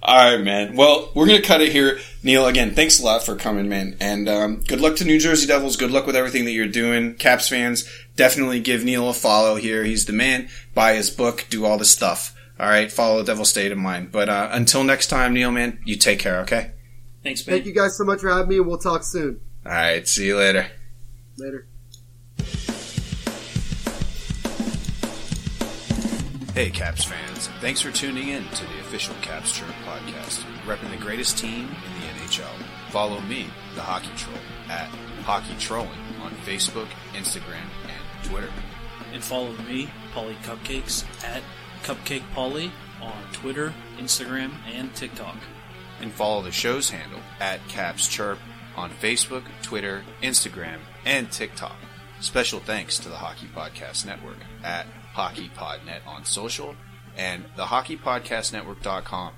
All right, man. Well, we're gonna cut it here. Neil, again, thanks a lot for coming, man, and um, good luck to New Jersey Devils. Good luck with everything that you're doing. Caps fans, definitely give Neil a follow here. He's the man. Buy his book. Do all this stuff. All right, follow the Devil State of Mind. But uh, until next time, Neil, man, you take care. Okay. Thanks, man. Thank you guys so much for having me, and we'll talk soon. All right. See you later. Later. Hey, Caps fans. Thanks for tuning in to the official Caps Chirp podcast, repping the greatest team in the NHL. Follow me, the Hockey Troll, at Hockey Trolling on Facebook, Instagram, and Twitter. And follow me, Polly Cupcakes, at Cupcake Polly on Twitter, Instagram, and TikTok. And follow the show's handle at Caps Chirp on Facebook, Twitter, Instagram, and TikTok. Special thanks to the Hockey Podcast Network at HockeyPodNet on social and the HockeyPodcastNetwork.com.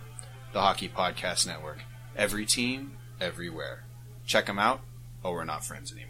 The Hockey Podcast Network. Every team, everywhere. Check them out, or we're not friends anymore.